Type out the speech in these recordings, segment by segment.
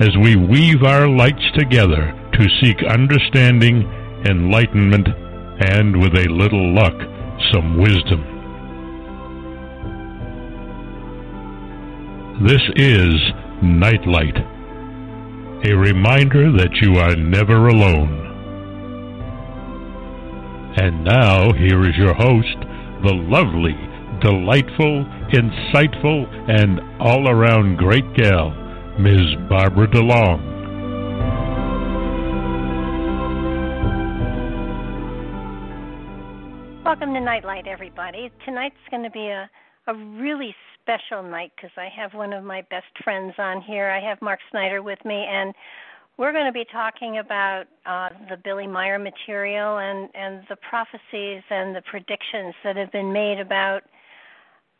as we weave our lights together to seek understanding, enlightenment, and with a little luck, some wisdom. This is Nightlight, a reminder that you are never alone. And now, here is your host, the lovely, delightful, insightful, and all around great gal, Ms. Barbara DeLong. Welcome to Nightlight, everybody. Tonight's going to be a, a really special night because I have one of my best friends on here. I have Mark Snyder with me, and we're going to be talking about uh, the Billy Meier material and, and the prophecies and the predictions that have been made about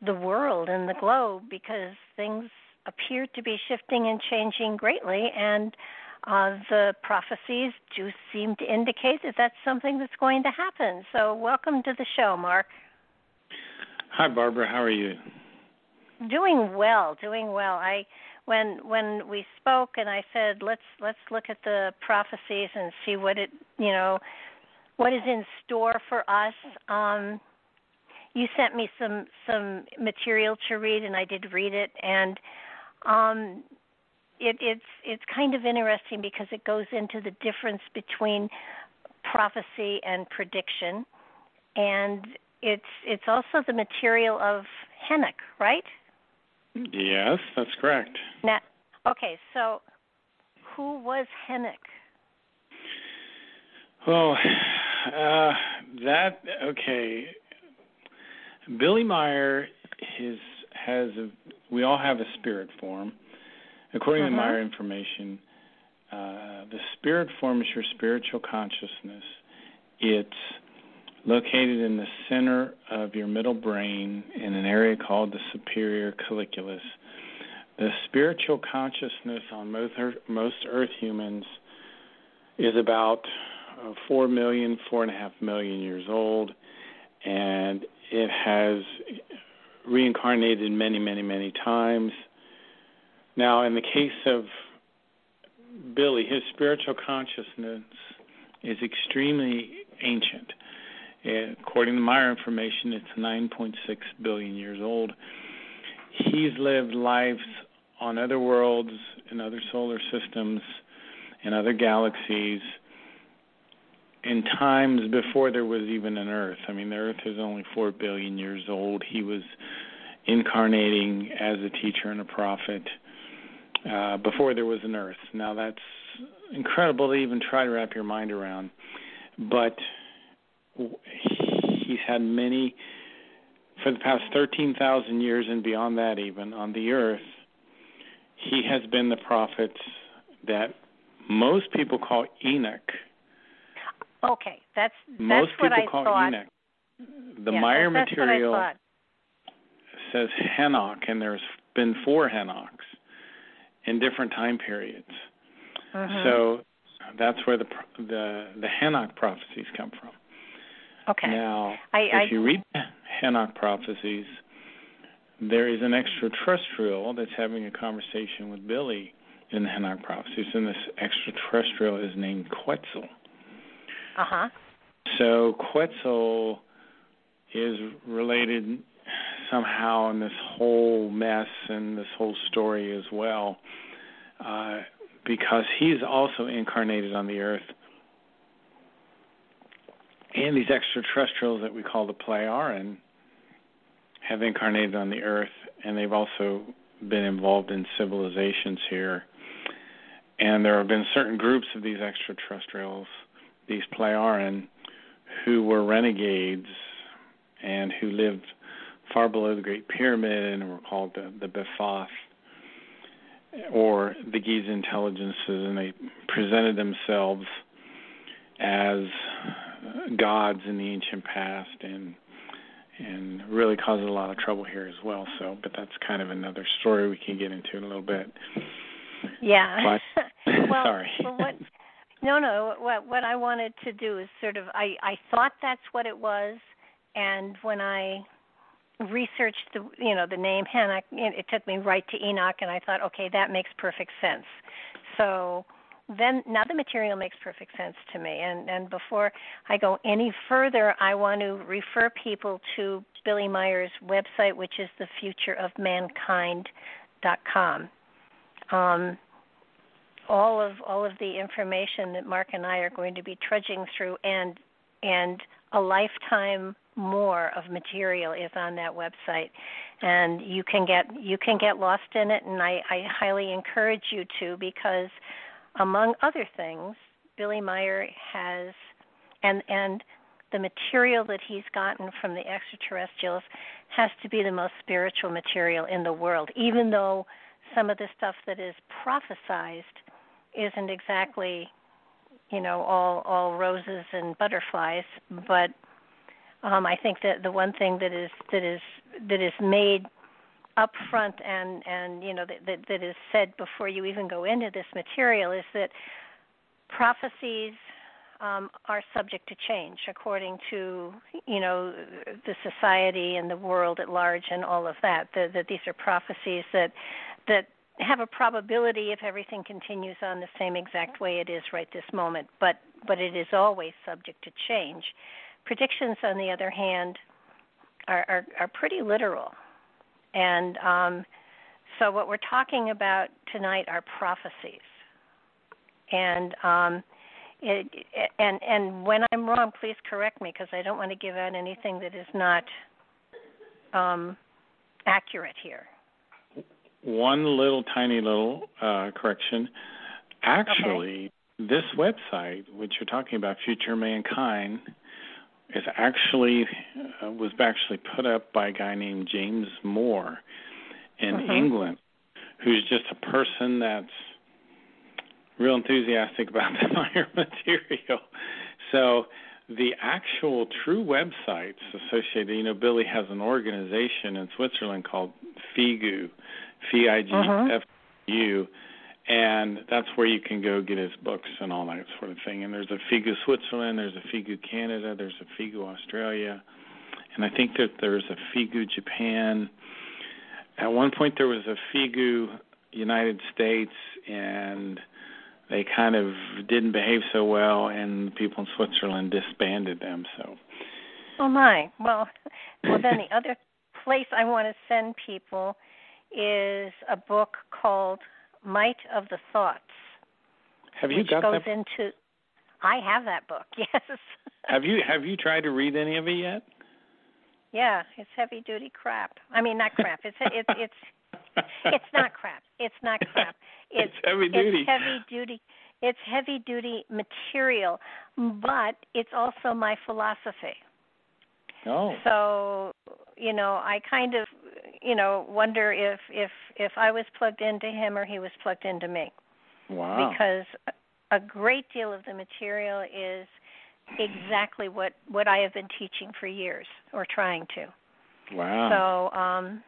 the world and the globe because things appear to be shifting and changing greatly, and uh, the prophecies do seem to indicate that that's something that's going to happen. So, welcome to the show, Mark. Hi, Barbara. How are you? Doing well, doing well. I when when we spoke and I said let's let's look at the prophecies and see what it you know what is in store for us. Um, you sent me some some material to read, and I did read it, and um, it, it's it's kind of interesting because it goes into the difference between prophecy and prediction, and it's it's also the material of Henoch, right? Yes, that's correct. Now, okay, so who was Henoch? Well, uh, that okay. Billy Meier is has a, we all have a spirit form. According uh-huh. to my information, uh, the spirit form is your spiritual consciousness. It's located in the center of your middle brain in an area called the superior colliculus. The spiritual consciousness on most Earth, most Earth humans is about uh, four million, four and a half million years old, and it has reincarnated many, many, many times. Now, in the case of Billy, his spiritual consciousness is extremely ancient. According to my information, it's 9.6 billion years old. He's lived lives on other worlds, in other solar systems, in other galaxies in times before there was even an Earth. I mean, the Earth is only four billion years old. He was incarnating as a teacher and a prophet uh, before there was an Earth. Now that's incredible to even try to wrap your mind around, but he's had many for the past 13,000 years and beyond that even on the earth he has been the prophet that most people call Enoch Okay, that's that's Most what people I call thought. Enoch. The yeah, that's, that's material says Henoch, and there's been four Henochs in different time periods. Mhm. So that's where the the the Henoch prophecies come from. okay, Now, I, if I you read the Henoch prophecies, there is an extraterrestrial that's having a conversation with Billy in the Henoch prophecies, and this extraterrestrial is named Quetzal. Uh huh. So Quetzal is related somehow in this whole mess and this whole story as well. Uh, because he's also incarnated on the earth. And these extraterrestrials that we call the Plejaren have incarnated on the earth, and they've also been involved in civilizations here. And there have been certain groups of these extraterrestrials, these Plejaren, who were renegades and who lived far below the Great Pyramid and were called the, the Bephoth or the Giza intelligences, and they presented themselves as gods in the ancient past and and really caused a lot of trouble here as well. So, but that's kind of another story we can get into in a little bit. Yeah. But, well, sorry. well, what? No, no. What what I wanted to do is sort of I I thought that's what it was, and when I researched the you know the name Hanok, it took me right to Enoch, and I thought, okay, that makes perfect sense. So then now the material makes perfect sense to me. And and before I go any further, I want to refer people to Billy Meier's website, which is thefutureofmankind.com. Um, all of all of the information that Mark and I are going to be trudging through and and a lifetime more of material is on that website. And you can get you can get lost in it and I, I highly encourage you to because among other things Billy Meier has and and the material that he's gotten from the extraterrestrials has to be the most spiritual material in the world even though some of the stuff that is prophesized isn't exactly you know all all roses and butterflies but um, I think that the one thing that is that is that is made up front and and you know that, that that is said before you even go into this material is that prophecies um, are subject to change according to you know the society and the world at large and all of that. That, that these are prophecies that that have a probability if everything continues on the same exact way it is right this moment, but but it is always subject to change. Predictions, on the other hand, are, are, are pretty literal. And um, so, what we're talking about tonight are prophecies. And um, it, and and when I'm wrong, please correct me because I don't want to give out anything that is not um, accurate here. One little tiny little uh, correction. Actually, okay. this website, which you're talking about, Future Mankind, is actually uh, was actually put up by a guy named James Moore in uh-huh. England, who's just a person that's real enthusiastic about the Meier material. So the actual true websites associated, you know, Billy has an organization in Switzerland called FIGU, F I G F U, uh-huh. and that's where you can go get his books and all that sort of thing. And there's a FIGU Switzerland, there's a FIGU Canada, there's a FIGU Australia, and I think that there's a FIGU Japan. At one point, there was a FIGU United States, and they kind of didn't behave so well, and people in Switzerland disbanded them. So. Oh my! Well, well then the other place I want to send people is a book called Might of the Thoughts. Have you which got goes that? into I have that book. Yes. have you have you tried to read any of it yet? Yeah, it's heavy duty crap. I mean, not crap. It's it's it's it's not crap. It's not crap. It's, it's heavy duty. It's heavy duty. It's heavy duty material, but it's also my philosophy. Oh. So, you know, I kind of, you know, wonder if if if I was plugged into him or he was plugged into me. Wow. Because a great deal of the material is exactly what what I have been teaching for years or trying to. Wow. So, um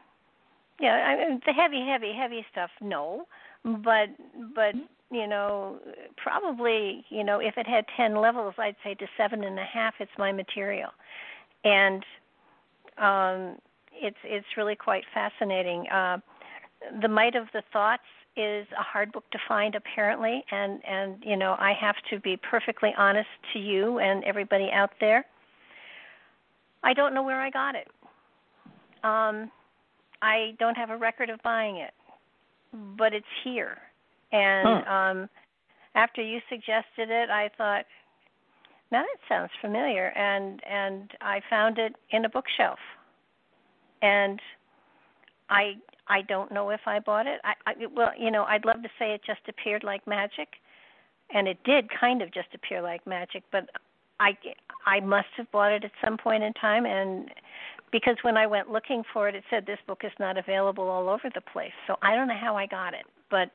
yeah, I mean, the heavy heavy heavy stuff no, but but you know, probably, you know, if it had 10 levels, I'd say to seven and a half, it's my material and um, it's it's really quite fascinating. Uh, the might of the thoughts is a hard book to find apparently, and and you know I have to be perfectly honest to you and everybody out there. I don't know where I got it. Um, I don't have a record of buying it, but it's here, And huh. um after you suggested it, I thought, now that sounds familiar and and I found it in a bookshelf. And I I don't know if I bought it. I, I well, you know, I'd love to say it just appeared like magic, and it did kind of just appear like magic, but I I must have bought it at some point in time and because when I went looking for it it said this book is not available all over the place. So I don't know how I got it, but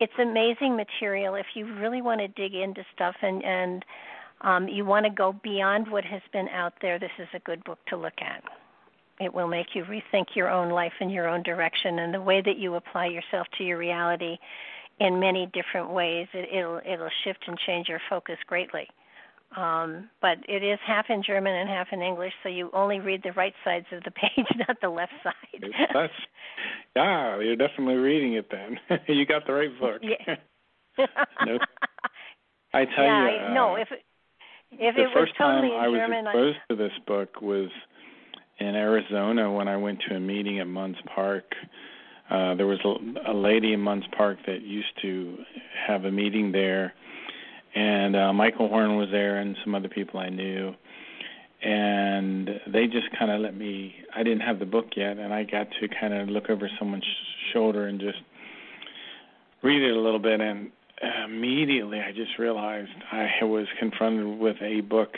it's amazing material if you really want to dig into stuff and and um you want to go beyond what has been out there. This is a good book to look at. It will make you rethink your own life and your own direction and the way that you apply yourself to your reality in many different ways. It, it'll it'll shift and change your focus greatly. Um, but it is half in German and half in English, so you only read the right sides of the page, not the left side. That's, yeah, you're definitely reading it then. you got the right book. Yeah. no, I tell yeah, you, uh, no, if if the it was first totally time in I was German, exposed to this book was in Arizona when I went to a meeting at Munds Park. Uh, there was a, a lady in Munds Park that used to have a meeting there and uh, Michael Horn was there and some other people I knew, and they just kind of let me. I didn't have the book yet, and I got to kind of look over someone's shoulder and just read it a little bit, and immediately I just realized I was confronted with a book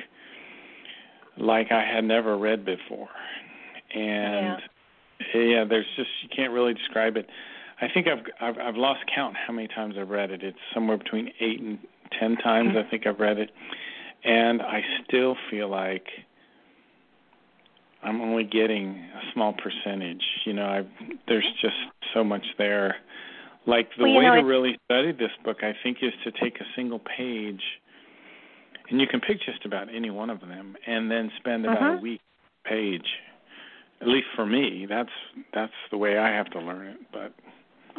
like I had never read before, and yeah, yeah there's just you can't really describe it. I think I've I've, I've lost count how many times I've read it. It's somewhere between eight and ten times mm-hmm. I think I've read it, and I still feel like I'm only getting a small percentage. You know, I there's mm-hmm. just so much there. Like the well, way know, to really study this book, I think, is to take a single page, and you can pick just about any one of them, and then spend about uh-huh. a week page. At least for me, that's that's the way I have to learn it. But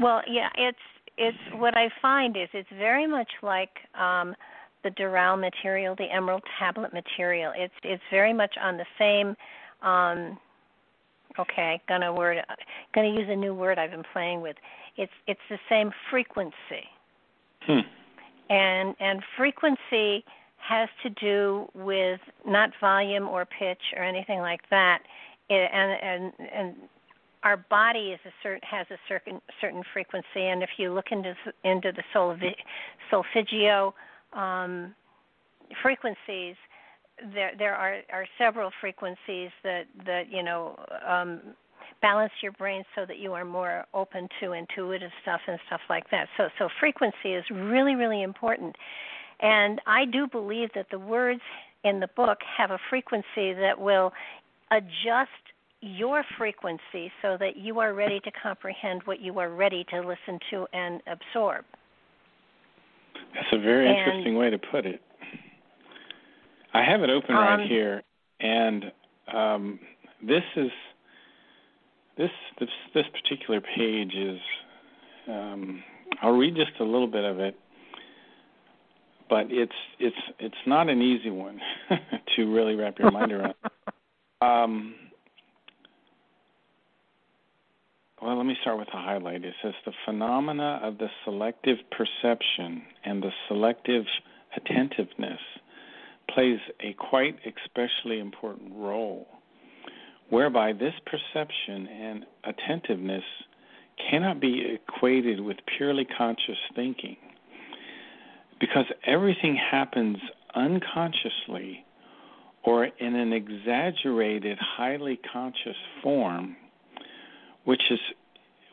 well, yeah, it's it's what I find is it's very much like um, the Doreal material, the Emerald Tablet material. It's it's very much on the same. Um, okay, gonna word, gonna use a new word I've been playing with. It's it's the same frequency, hmm. and and frequency has to do with not volume or pitch or anything like that. It, and and and our body is a certain has a certain certain frequency, and if you look into into the sol, solfeggio um, frequencies, there there are are several frequencies that that you know um, balance your brain so that you are more open to intuitive stuff and stuff like that. So so frequency is really really important, and I do believe that the words in the book have a frequency that will adjust your frequency so that you are ready to comprehend what you are ready to listen to and absorb. That's a very and, interesting way to put it. I have it open um, right here, and um, this is this this this particular page is. Um, I'll read just a little bit of it, but it's it's it's not an easy one to really wrap your mind around. Um, well, let me start with the highlight. It says the phenomena of the selective perception and the selective attentiveness plays a quite especially important role, whereby this perception and attentiveness cannot be equated with purely conscious thinking, because everything happens unconsciously or in an exaggerated, highly conscious form which is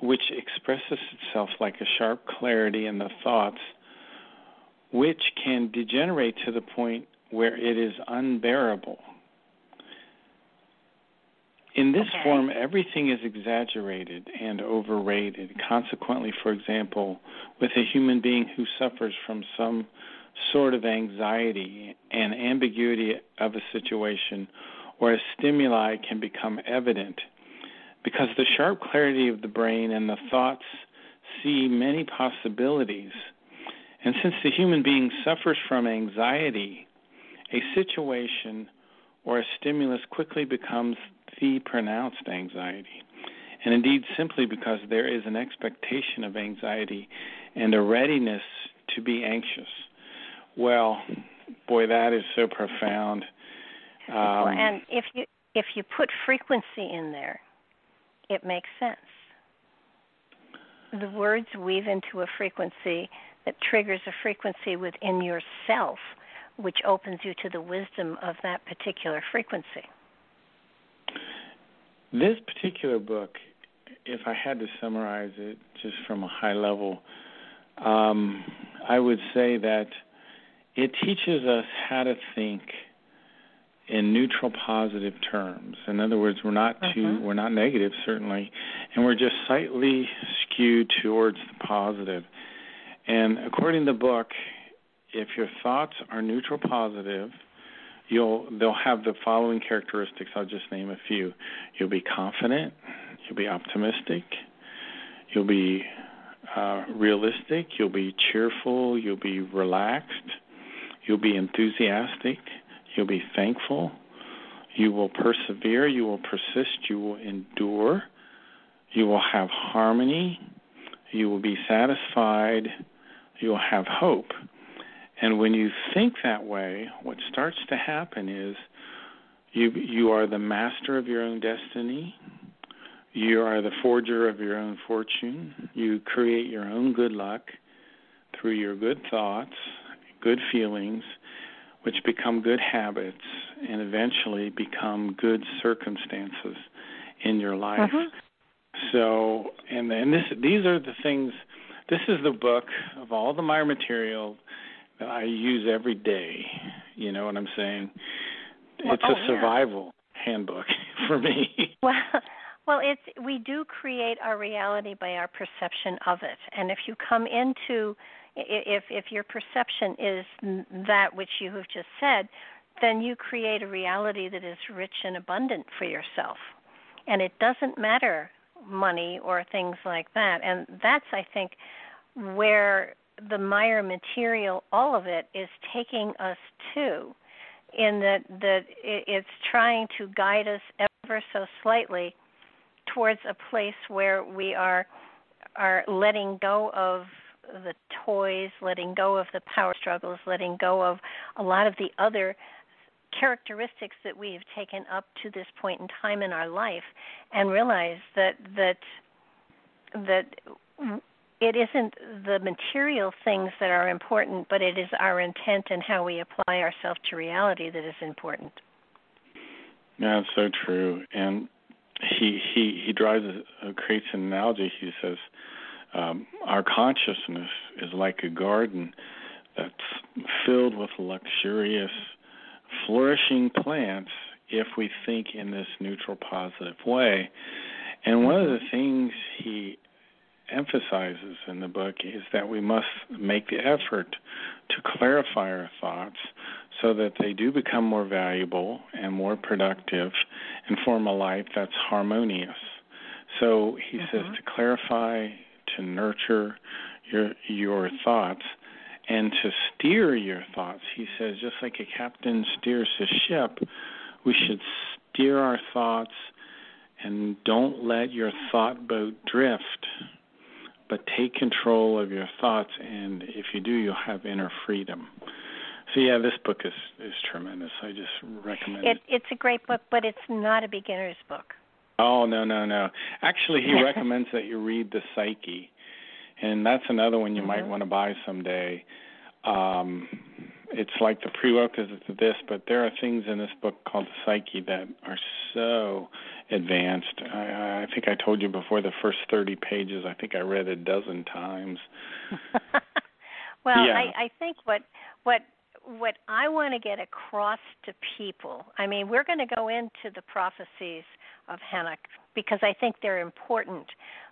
which expresses itself like a sharp clarity in the thoughts which can degenerate to the point where it is unbearable. In this okay. form, everything is exaggerated and overrated. Consequently, for example, with a human being who suffers from some sort of anxiety and ambiguity of a situation or a stimuli can become evident because the sharp clarity of the brain and the thoughts see many possibilities. And since the human being suffers from anxiety, a situation or a stimulus quickly becomes the pronounced anxiety. and indeed simply because there is an expectation of anxiety and a readiness to be anxious. Well, boy, that is so profound. Um, well, and if you if you put frequency in there, it makes sense. The words weave into a frequency that triggers a frequency within yourself, which opens you to the wisdom of that particular frequency. This particular book, if I had to summarize it just from a high level, um, I would say that it teaches us how to think in neutral positive terms. In other words, we're not too uh-huh. we're not negative certainly, and we're just slightly skewed towards the positive. And according to the book, if your thoughts are neutral positive, you'll they'll have the following characteristics. I'll just name a few. You'll be confident, you'll be optimistic, you'll be uh, realistic, you'll be cheerful, you'll be relaxed, you'll be enthusiastic, You'll be thankful. You will persevere. You will persist. You will endure. You will have harmony. You will be satisfied. You will have hope. And when you think that way, what starts to happen is you you are the master of your own destiny. You are the forger of your own fortune. You create your own good luck through your good thoughts, good feelings, which become good habits and eventually become good circumstances in your life. Uh-huh. So, and and this these are the things. This is the book of all the Meier material that I use every day. You know what I'm saying? It's oh, a survival yeah. handbook for me. Well, well, it's we do create our reality by our perception of it, and if you come into if if your perception is that which you have just said, then you create a reality that is rich and abundant for yourself. And it doesn't matter money or things like that. And that's I think where the Meier material, all of it, is taking us to, in that that it's trying to guide us ever so slightly towards a place where we are are letting go of the toys, letting go of the power struggles, letting go of a lot of the other characteristics that we have taken up to this point in time in our life and realize that that that it isn't the material things that are important, but it is our intent and how we apply ourselves to reality that is important. Yeah, it's so true. And he he he drives a, creates an analogy. He says um, our consciousness is like a garden that's filled with luxurious, flourishing plants if we think in this neutral, positive way. And one of the things he emphasizes in the book is that we must make the effort to clarify our thoughts so that they do become more valuable and more productive and form a life that's harmonious. So he mm-hmm. says to clarify to nurture your your thoughts and to steer your thoughts. He says just like a captain steers his ship, we should steer our thoughts and don't let your thought boat drift, but take control of your thoughts and if you do you'll have inner freedom. So yeah, this book is is tremendous. I just recommend it. it. It's a great book, but it's not a beginner's book. Oh no no no! Actually, he recommends that you read the Psyche, and that's another one you mm-hmm. might want to buy someday. Um, it's like the prerequisite to this, but there are things in this book called the Psyche that are so advanced. I, I think I told you before the first thirty pages. I think I read a dozen times. well, yeah. I, I think what what what I want to get across to people. I mean, we're going to go into the prophecies of Hanuk because I think they're important.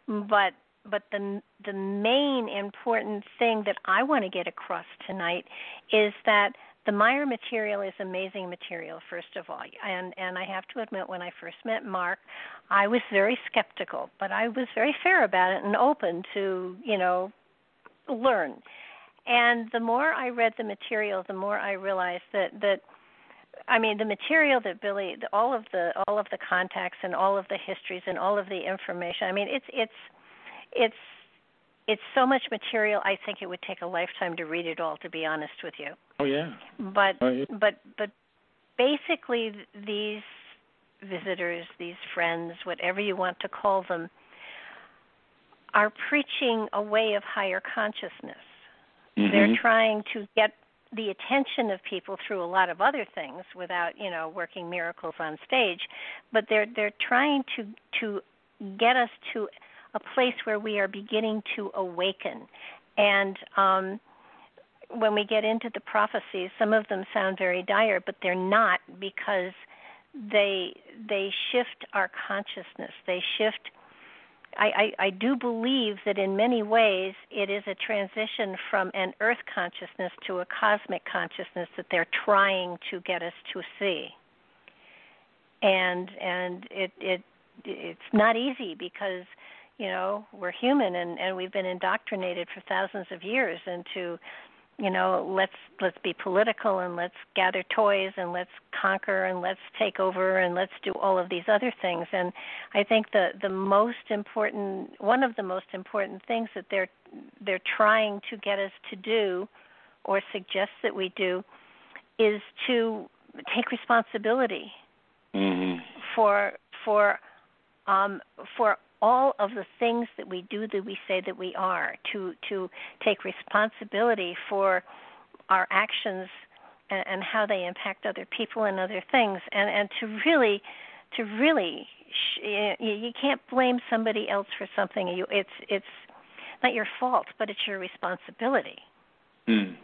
But but the the main important thing that I want to get across tonight is that the Meier material is amazing material first of all and and I have to admit when I first met Mark I was very skeptical but I was very fair about it and open to you know learn and the more I read the material the more I realized that that I mean, the material that Billy, all of the all of the contacts and all of the histories and all of the information. I mean, it's it's it's it's so much material. I think it would take a lifetime to read it all. To be honest with you. Oh yeah. But oh, yeah. but but basically, these visitors, these friends, whatever you want to call them, are preaching a way of higher consciousness. Mm-hmm. They're trying to get the attention of people through a lot of other things without, you know, working miracles on stage, but they're they're trying to to get us to a place where we are beginning to awaken. And um when we get into the prophecies, some of them sound very dire, but they're not because they they shift our consciousness. They shift I, I, I do believe that in many ways it is a transition from an earth consciousness to a cosmic consciousness that they're trying to get us to see. And and it it it's not easy because you know we're human and and we've been indoctrinated for thousands of years into you know let's let's be political and let's gather toys and let's conquer and let's take over and let's do all of these other things and i think the the most important one of the most important things that they're they're trying to get us to do or suggest that we do is to take responsibility mm-hmm. for for um for all of the things that we do that we say that we are to to take responsibility for our actions and, and how they impact other people and other things. And and to really to really sh- you, you can't blame somebody else for something. You it's it's not your fault but it's your responsibility. Mm.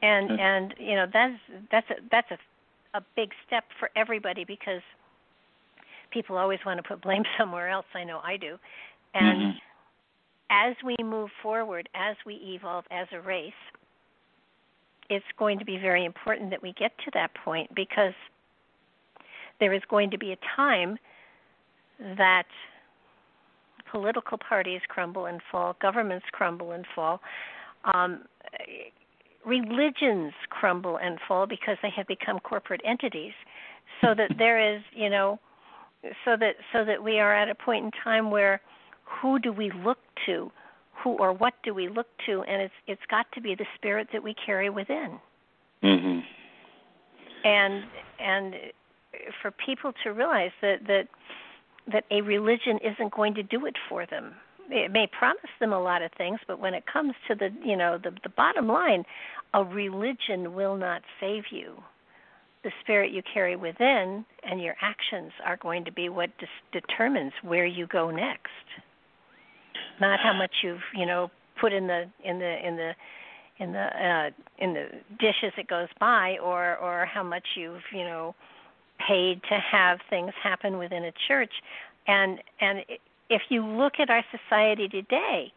and and you know that's that's a that's a a big step for everybody because people always want to put blame somewhere else. I know I do. And mm-hmm. as we move forward, as we evolve as a race, it's going to be very important that we get to that point because there is going to be a time that political parties crumble and fall, governments crumble and fall, um, religions crumble and fall because they have become corporate entities. So that there is, you know, so that so that we are at a point in time where who do we look to? Who or what do we look to? And it's it's got to be the spirit that we carry within. Mm-hmm. and and for people to realize that that that a religion isn't going to do it for them. It may promise them a lot of things but when it comes to the you know the the bottom line a religion will not save you the spirit you carry within and your actions are going to be what dis- determines where you go next. Not how much you've you know put in the in the in the in the uh in the dish as it goes by or or how much you've you know paid to have things happen within a church. And and if you look at our society today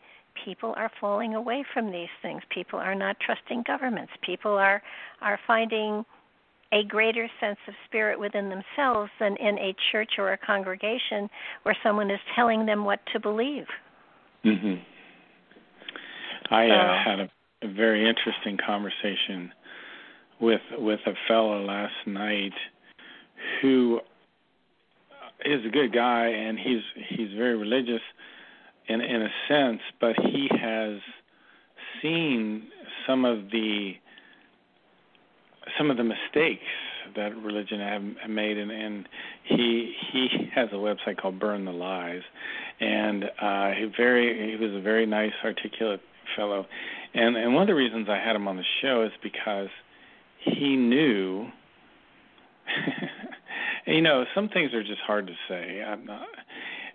people are falling away from these things. People are not trusting governments. People are are finding a greater sense of spirit within themselves than in a church or a congregation where someone is telling them what to believe. Mhm. I uh, had a, a very interesting conversation with with a fellow last night who is a good guy and he's he's very religious in in a sense, but he has seen some of the some of the mistakes that religion have made, and, and he he has a website called Burn the Lies, and uh, he very he was a very nice, articulate fellow, and and one of the reasons I had him on the show is because he knew. you know, some things are just hard to say. I'm not,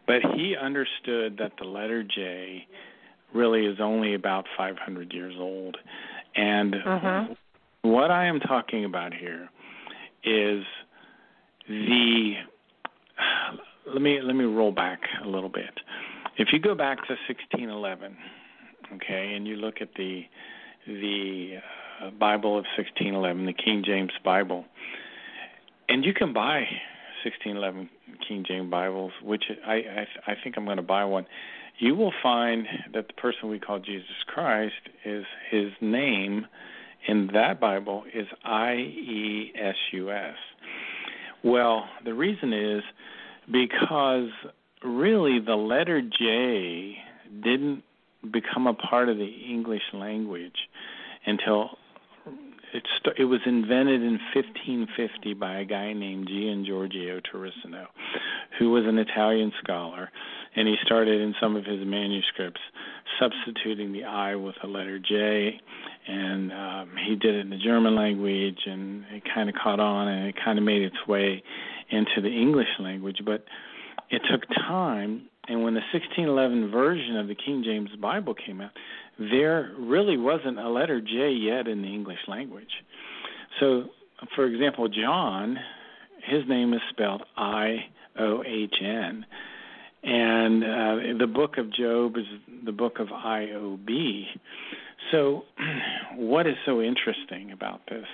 but he understood that the letter J really is only about 500 years old, and uh-huh. What I am talking about here is the let me let me roll back a little bit. If you go back to 1611, okay, and you look at the the uh, Bible of 1611, the King James Bible, and you can buy 1611 King James Bibles, which I I, I think I'm going to buy one. You will find that the person we call Jesus Christ is his name in that Bible is I E S U S. Well, the reason is because really the letter J didn't become a part of the English language until it st- it was invented in 1550 by a guy named Gian Giorgio Trissino, who was an Italian scholar, and he started in some of his manuscripts substituting the I with the letter J, and um, he did it in the German language, and it kind of caught on, and it kind of made its way into the English language, but it took time. And when the 1611 version of the King James Bible came out, there really wasn't a letter J yet in the English language. So, for example, John, his name is spelled I O H N. And uh, the book of Job is the book of IOB. So, what is so interesting about this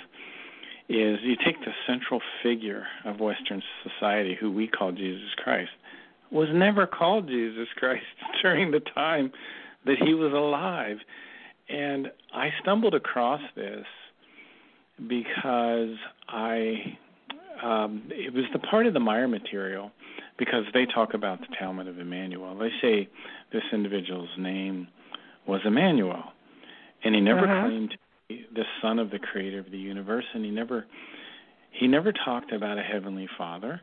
is you take the central figure of Western society, who we call Jesus Christ, was never called Jesus Christ during the time that he was alive. And I stumbled across this because I um, it was the part of the Meier material because they talk about the Talmud of Emmanuel. They say this individual's name was Emmanuel, and he never uh-huh. claimed to be the son of the creator of the universe, and he never he never talked about a heavenly father.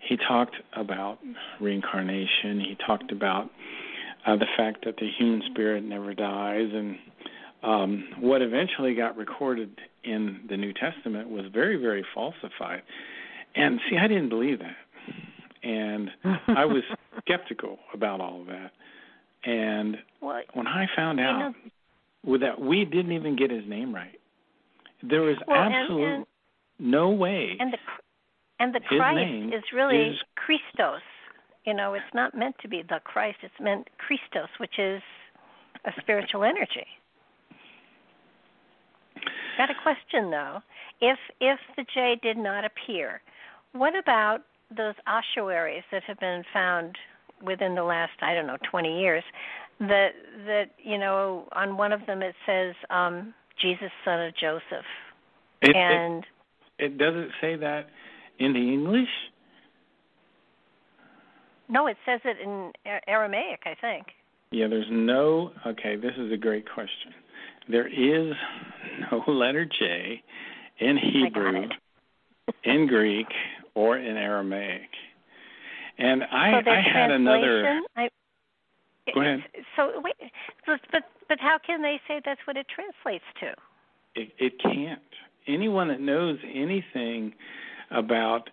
He talked about reincarnation. He talked about uh, the fact that the human spirit never dies, and um, what eventually got recorded in the New Testament was very, very falsified. And see, I didn't believe that, and I was skeptical about all of that. And well, when I found out know, that we didn't even get his name right, there was well, absolute and, and, no way. And the and the Christ is really is, Christos you know, it's not meant to be the Christ, it's meant Christos, which is a spiritual energy. Got a question though. If if the J did not appear, what about those ossuaries that have been found within the last I don't know 20 years that that you know on one of them it says um Jesus son of Joseph. It, and it, it doesn't say that in the English? No, it says it in Aramaic, I think. Yeah, there's no. Okay, this is a great question. There is no letter J in Hebrew, in Greek, or in Aramaic. And I, so I had another. I, Go ahead. So wait, but but how can they say that's what it translates to? It, it can't. Anyone that knows anything about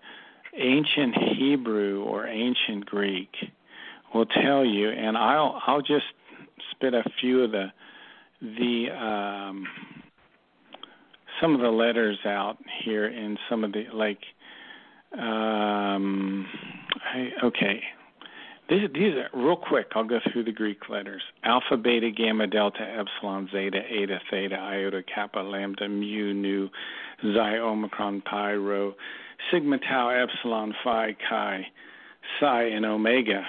ancient Hebrew or ancient Greek will tell you, and I'll I'll just spit a few of the the um, some of the letters out here in some of the like um, I, okay. These, these are real quick. I'll go through the Greek letters: alpha, beta, gamma, delta, epsilon, zeta, eta, theta, iota, kappa, lambda, mu, nu, xi, omicron, pi, rho, sigma tau epsilon phi chi psi and omega.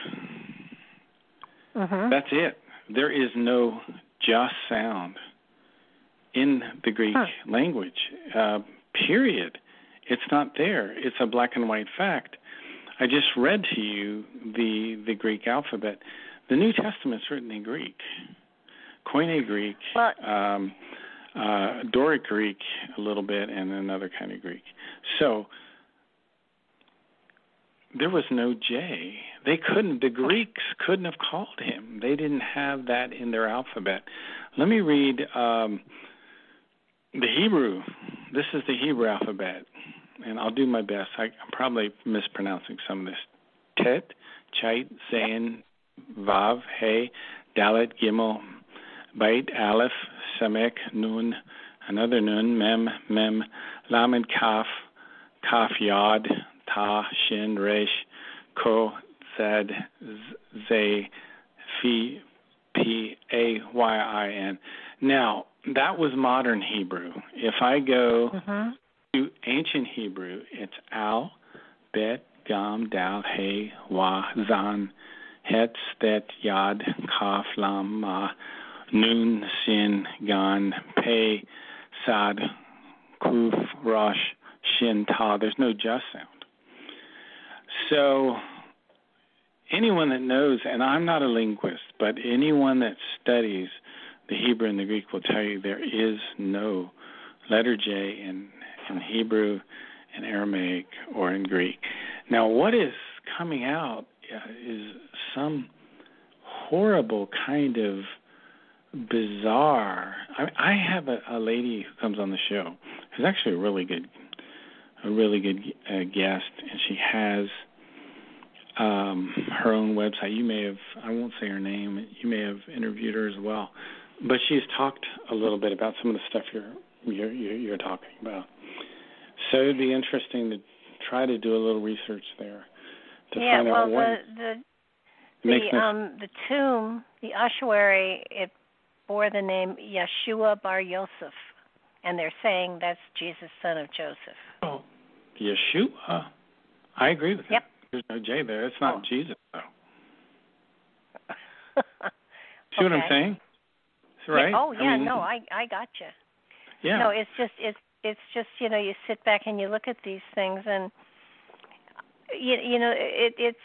Uh-huh. That's it. There is no just sound in the Greek huh. language. Uh, period. It's not there. It's a black and white fact. I just read to you the the Greek alphabet. The New Testament's written in Greek, Koine Greek, well, um, uh, Doric Greek a little bit, and another kind of Greek. So there was no J. They couldn't. The Greeks couldn't have called him. They didn't have that in their alphabet. Let me read um, the Hebrew. This is the Hebrew alphabet, and I'll do my best. I, am probably mispronouncing some of this. Tet, Chait, Zayin, Vav, Hey, Dalet, Gimel, Bait, Aleph, Samek, Nun, another Nun, Mem, Mem, Lamed, Kaf, Kaf, Yod, Ta, Shin, Resh, Ko, Zed, Zay, Phi, P, A, Y, I, N. Now, that was modern Hebrew. If I go uh-huh. to ancient Hebrew, it's Al, Bet, Gam, Dal, He, Wa, Zan, Het, Stet, Yad, Kaf, Lam, Ma, Nun, Sin, Gan, Pe, Sad, Kuf, Rosh, Shin, Ta. There's no just sound. So anyone that knows, and I'm not a linguist, but anyone that studies the Hebrew and the Greek will tell you there is no letter J in, in Hebrew, in Aramaic, or in Greek. Now, what is coming out uh, is some horrible kind of bizarre. I, I have a, a lady who comes on the show who's actually a really good, a really good uh, guest, and she has um, her own website. You may have, I won't say her name. You may have interviewed her as well, but she's talked a little bit about some of the stuff you're you're, you're talking about. So it'd be interesting to try to do a little research there to yeah, find well, out what. the the the um the tomb, the ossuary, it bore the name Yeshua Bar Yosef, and they're saying that's Jesus, son of Joseph. Oh, Yeshua. I agree with that. yep. There's no J there. It's not oh. Jesus though. See what I'm saying? right. Oh, yeah, oh yeah, I mean, no, I I got you. Yeah. No, it's just it's it's just you know you sit back and you look at these things and you you know it it's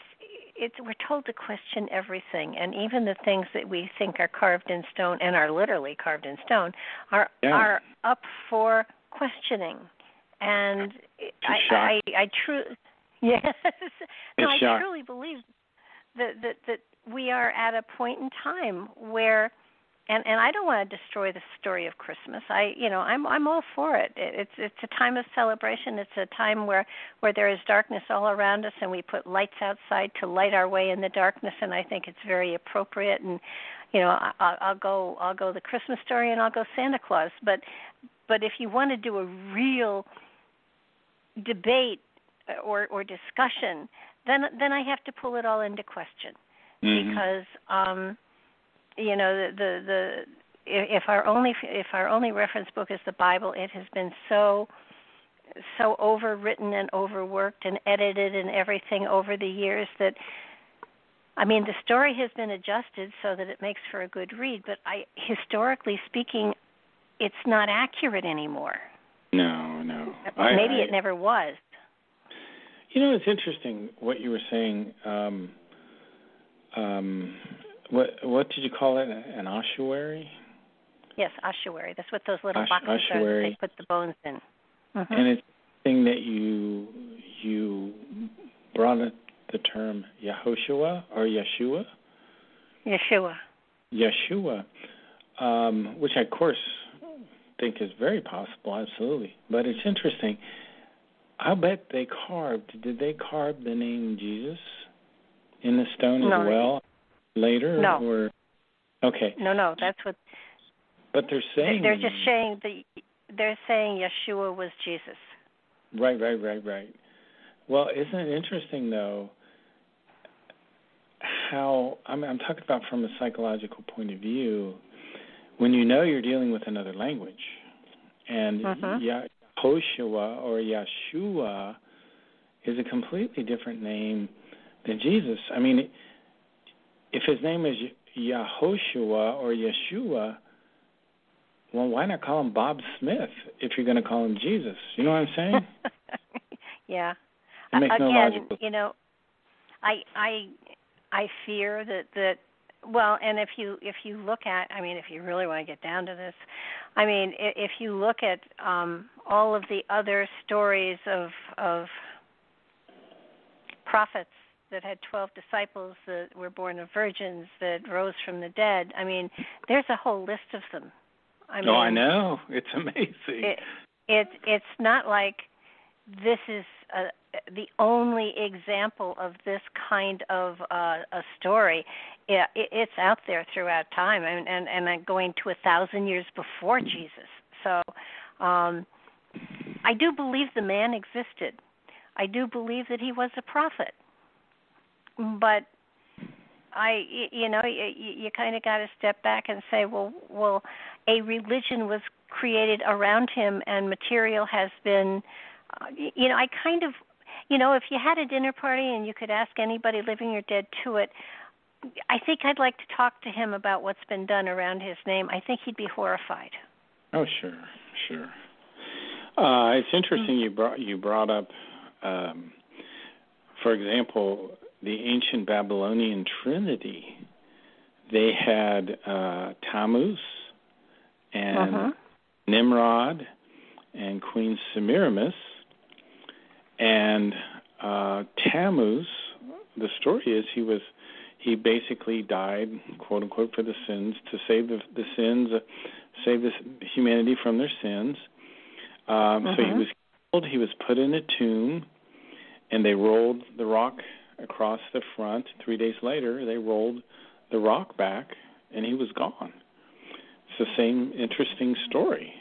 it's we're told to question everything and even the things that we think are carved in stone and are literally carved in stone are yeah. are up for questioning and I, I I true yes no, I truly believe that that that we are at a point in time where and and I don't want to destroy the story of Christmas. I you know I'm I'm all for it. It's it's a time of celebration. It's a time where where there is darkness all around us, and we put lights outside to light our way in the darkness. And I think it's very appropriate. And you know I, I'll go I'll go the Christmas story and I'll go Santa Claus. But but if you want to do a real debate or or discussion, then then I have to pull it all into question mm-hmm. because. um you know the the, the if our only if our only reference book is the Bible, it has been so so overwritten and overworked and edited and everything over the years that I mean the story has been adjusted so that it makes for a good read, but I historically speaking it's not accurate anymore. No, no. Maybe I, it never was. You know, it's interesting what you were saying. Um, um, what what did you call it? An ossuary? Yes, ossuary. That's what those little Osh- boxes ossuary. are. They put the bones in. Mm-hmm. And it's thing that you you brought it, the term Yehoshua or Yeshua. Yeshua. Yeshua, um, which I of course think is very possible, absolutely. But it's interesting. I bet they carved. Did they carve the name Jesus in the stone no, as well? later? No. Or okay. No, no, that's what. But they're saying they're just saying the they're saying Yeshua was Jesus. Right, right, right, right. Well, isn't it interesting though? How I'm, I'm talking about from a psychological point of view. When you know you're dealing with another language, and mm-hmm. Yahoshua or Yeshua is a completely different name than Jesus. I mean, if his name is Yahoshua or Yeshua, well, why not call him Bob Smith if you're going to call him Jesus? You know what I'm saying? yeah. It makes Again, no logical. you know, I I I fear that that well, and if you if you look at, I mean, if you really want to get down to this, I mean, if you look at um all of the other stories of of prophets that had 12 disciples that were born of virgins that rose from the dead. I mean, there's a whole list of them. I mean, oh, I know. It's amazing. It, it it's not like this is a, the only example of this kind of uh, a story. It, it, it's out there throughout time, and and and going to a thousand years before Jesus. So, um, I do believe the man existed. I do believe that he was a prophet but I, you know, you, you kind of got to step back and say, well, well, a religion was created around him, and material has been, uh, you know, I kind of, you know, if you had a dinner party and you could ask anybody living or dead to it, I think I'd like to talk to him about what's been done around his name. I think he'd be horrified. Oh, sure, sure. Uh, it's interesting mm-hmm. you brought you brought up, um, for example, the ancient Babylonian Trinity. They had uh, Tammuz and uh-huh. Nimrod and Queen Semiramis, and uh, Tammuz. The story is he was he basically died, quote unquote, for the sins to save the, the sins, uh, save this humanity from their sins. Um, So he mm-hmm. was killed. He was put in a tomb, and they rolled the rock across the front. Three days later, they rolled the rock back, and he was gone. It's the same interesting story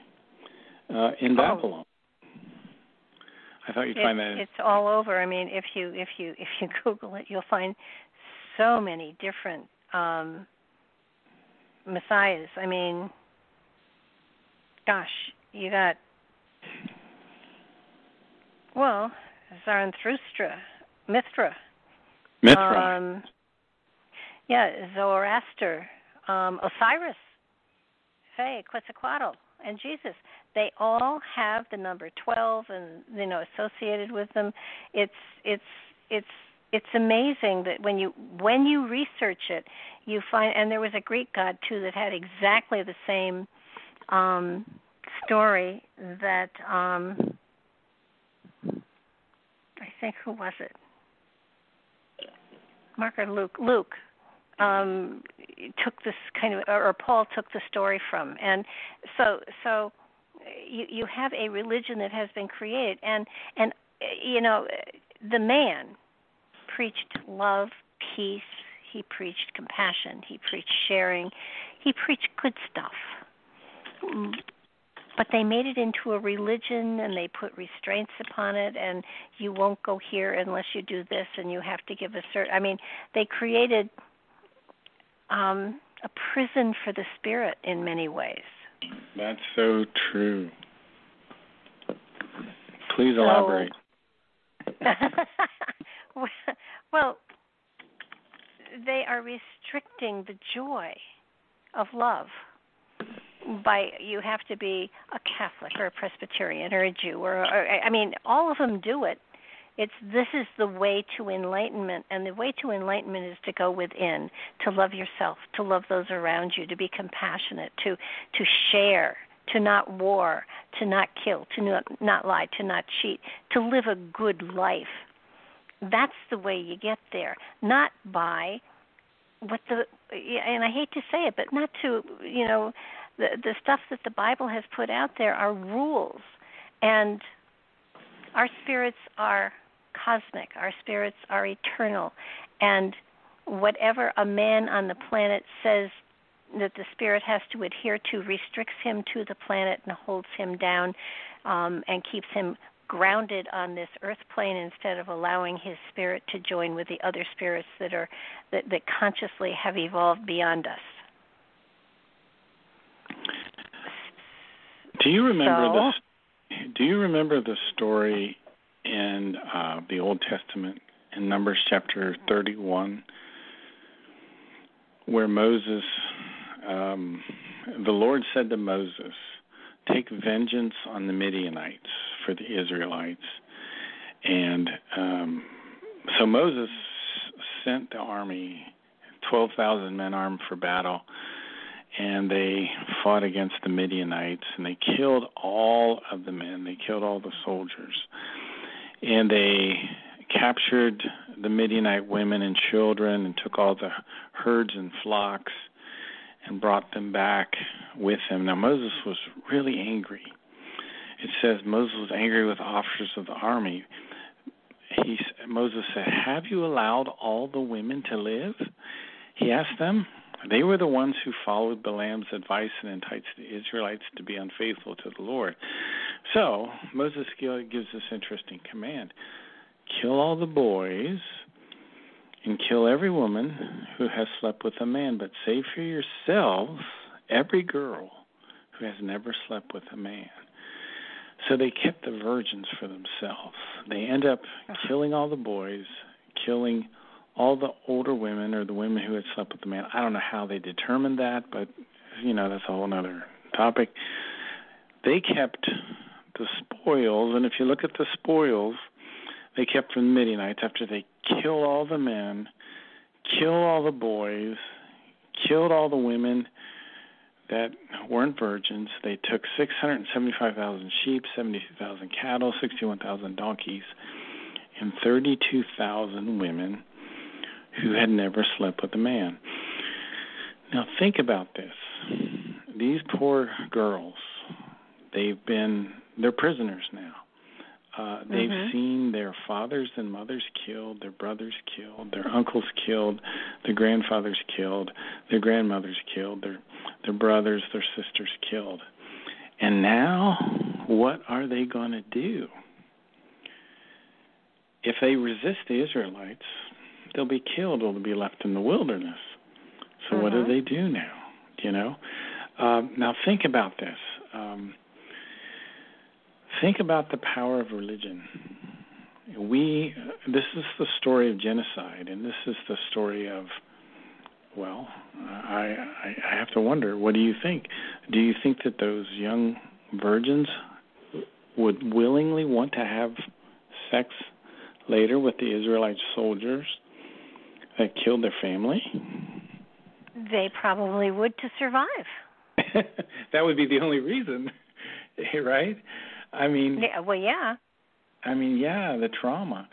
uh, in oh. Babylon. I thought you'd it, find that it's all over. I mean, if you if you if you Google it, you'll find so many different um, messiahs. I mean, gosh, you got well, Zarathustra, Mithra. Mithra. Um, yeah, Zoroaster, um, Osiris, Hey, Quetzalcoatl, and Jesus. They all have the number twelve, and you know, associated with them. It's it's it's it's amazing that when you when you research it, you find and there was a Greek god too that had exactly the same um, story that um, I think who was it? Mark or Luke? Luke um, took this kind of, or Paul took the story from, and so so you you have a religion that has been created, and and you know the man preached love, peace. He preached compassion. He preached sharing. He preached good stuff. But they made it into a religion and they put restraints upon it and you won't go here unless you do this and you have to give a certain I mean, they created um a prison for the spirit in many ways. That's so true. Please elaborate. So, well, they are restricting the joy of love by you have to be a Catholic or a Presbyterian or a Jew or, or I mean all of them do it. It's this is the way to enlightenment and the way to enlightenment is to go within, to love yourself, to love those around you, to be compassionate, to to share, to not war, to not kill, to not, not lie, to not cheat, to live a good life. That's the way you get there, not by what the and I hate to say it, but not to you know the the stuff that the Bible has put out there are rules, and our spirits are cosmic. Our spirits are eternal, and whatever a man on the planet says that the spirit has to adhere to restricts him to the planet and holds him down um, and keeps him grounded on this earth plane instead of allowing his spirit to join with the other spirits that are that, that consciously have evolved beyond us. Do you remember so, this? Do you remember the story in uh, the Old Testament in Numbers chapter thirty-one, where Moses, um, the Lord said to Moses, "Take vengeance on the Midianites for the Israelites. And um, so Moses sent the army, 12,000 men armed for battle, and they fought against the Midianites, and they killed all of the men. They killed all the soldiers. And they captured the Midianite women and children and took all the herds and flocks and brought them back with him. Now, Moses was really angry it says Moses was angry with the officers of the army. He Moses said, "Have you allowed all the women to live?" He asked them. They were the ones who followed Balaam's advice and enticed the Israelites to be unfaithful to the Lord. So Moses gives this interesting command: kill all the boys and kill every woman who has slept with a man, but save for yourselves every girl who has never slept with a man. So they kept the virgins for themselves. They end up killing all the boys, killing all the older women or the women who had slept with the man. I don't know how they determined that, but you know that's a whole other topic. they kept the spoils, and if you look at the spoils, they kept from the Midianites after they killed all the men, killed all the boys, killed all the women that weren't virgins. They took 675,000 sheep, 72,000 cattle, 61,000 donkeys, and 32,000 women who had never slept with a man. Now think about this. These poor girls, they've been they're prisoners now. Uh, they've mm-hmm. seen their fathers and mothers killed, their brothers killed, their uncles killed, their grandfathers killed, their grandmothers killed, their their brothers, their sisters killed. And now, what are they going to do? If they resist the Israelites, they'll be killed or they'll be left in the wilderness. So mm-hmm. what do they do now? You know. Um, now think about this. Um, think about the power of religion. We this is the story of genocide, and this is the story of well, I, I I have to wonder. What do you think? Do you think that those young virgins would willingly want to have sex later with the Israelite soldiers that killed their family? They probably would to survive. that would be the only reason, right? I mean, yeah, well, yeah. I mean, yeah, the trauma.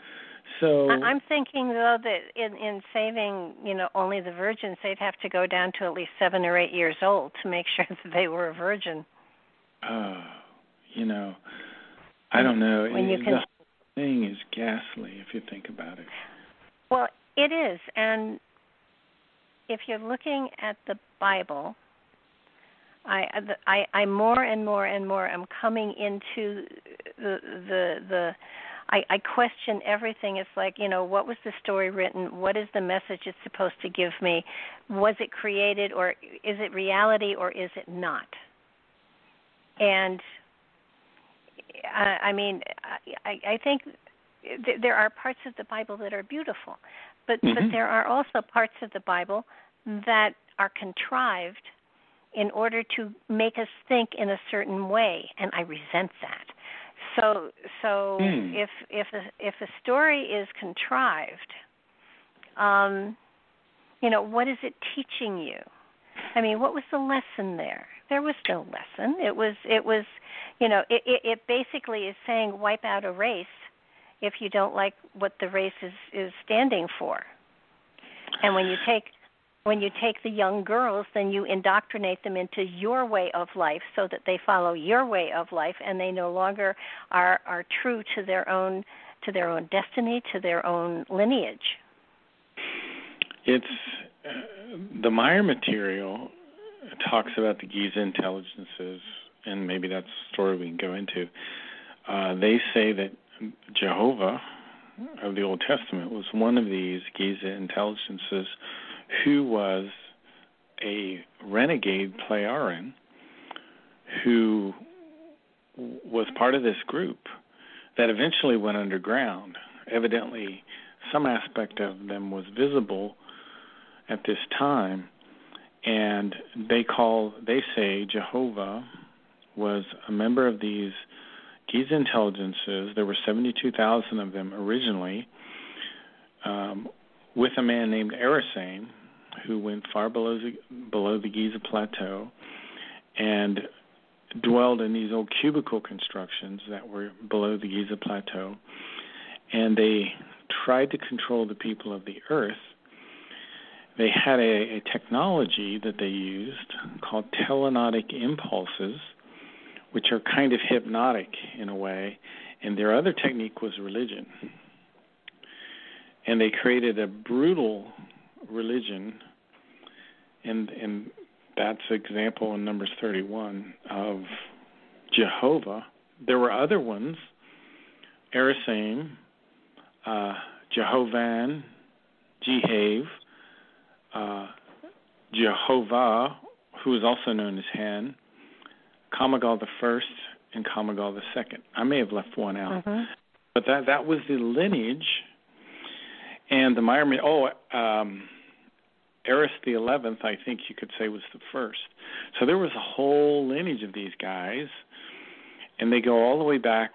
So I'm thinking though that in in saving, you know, only the virgins, they'd have to go down to at least seven or eight years old to make sure that they were a virgin. Oh, you know, I don't know. When you the can... thing is ghastly if you think about it. Well, it is, and if you're looking at the Bible, I, I, I more and more and more am coming into the the the. I, I question everything. It's like you know, what was the story written? What is the message it's supposed to give me? Was it created, or is it reality, or is it not? And I, I mean, I, I think th- there are parts of the Bible that are beautiful, but mm-hmm. but there are also parts of the Bible that are contrived in order to make us think in a certain way, and I resent that. So so mm. if if a, if a story is contrived, um, you know, what is it teaching you? I mean, what was the lesson there? There was no lesson. It was it was, you know, it it, it basically is saying wipe out a race if you don't like what the race is is standing for. And when you take when you take the young girls, then you indoctrinate them into your way of life so that they follow your way of life and they no longer are are true to their own to their own destiny, to their own lineage. It's uh, the Meier material talks about the Giza intelligences, and maybe that's a story we can go into. Uh, they say that Jehovah of the Old Testament was one of these Giza intelligences who was a renegade Plejaren who was part of this group that eventually went underground. Evidently, some aspect of them was visible at this time, and they call they say Jehovah was a member of these Giza intelligences. There were 72,000 of them originally. Um, with a man named Erisane, who went far below the, below the Giza Plateau and dwelled in these old cubicle constructions that were below the Giza Plateau. And they tried to control the people of the earth. They had a, a technology that they used called telenotic impulses, which are kind of hypnotic in a way. And their other technique was religion and they created a brutal religion and and that's example in numbers 31 of jehovah there were other ones Erisane, uh, Jehovan, Jehav, uh, Jehovah, who is also known as Han, Kamagal the first, and Kamagal the second. I may have left one out, mm-hmm. but that that was the lineage and the Meier, oh, um, Eris the Eleventh, I think you could say was the first. So there was a whole lineage of these guys and they go all the way back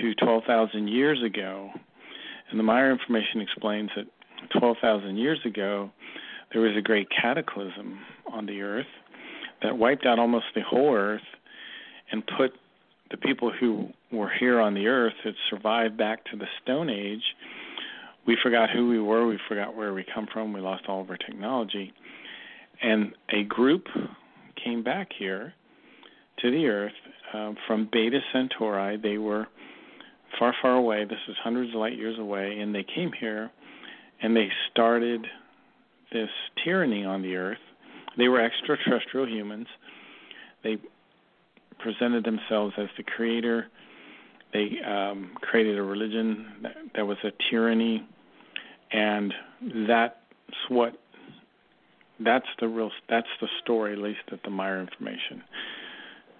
to 12,000 years ago. And the Meier information explains that 12,000 years ago, there was a great cataclysm on the earth that wiped out almost the whole earth and put the people who were here on the earth had survived back to the Stone Age. We forgot who we were, we forgot where we come from, we lost all of our technology. And a group came back here to the earth um, from Beta Centauri. They were far, far away. This is hundreds of light years away. And they came here and they started this tyranny on the earth. They were extraterrestrial humans. They presented themselves as the creator. They um, created a religion that, that was a tyranny, and that's what that's the real that's the story, at least that the Meier information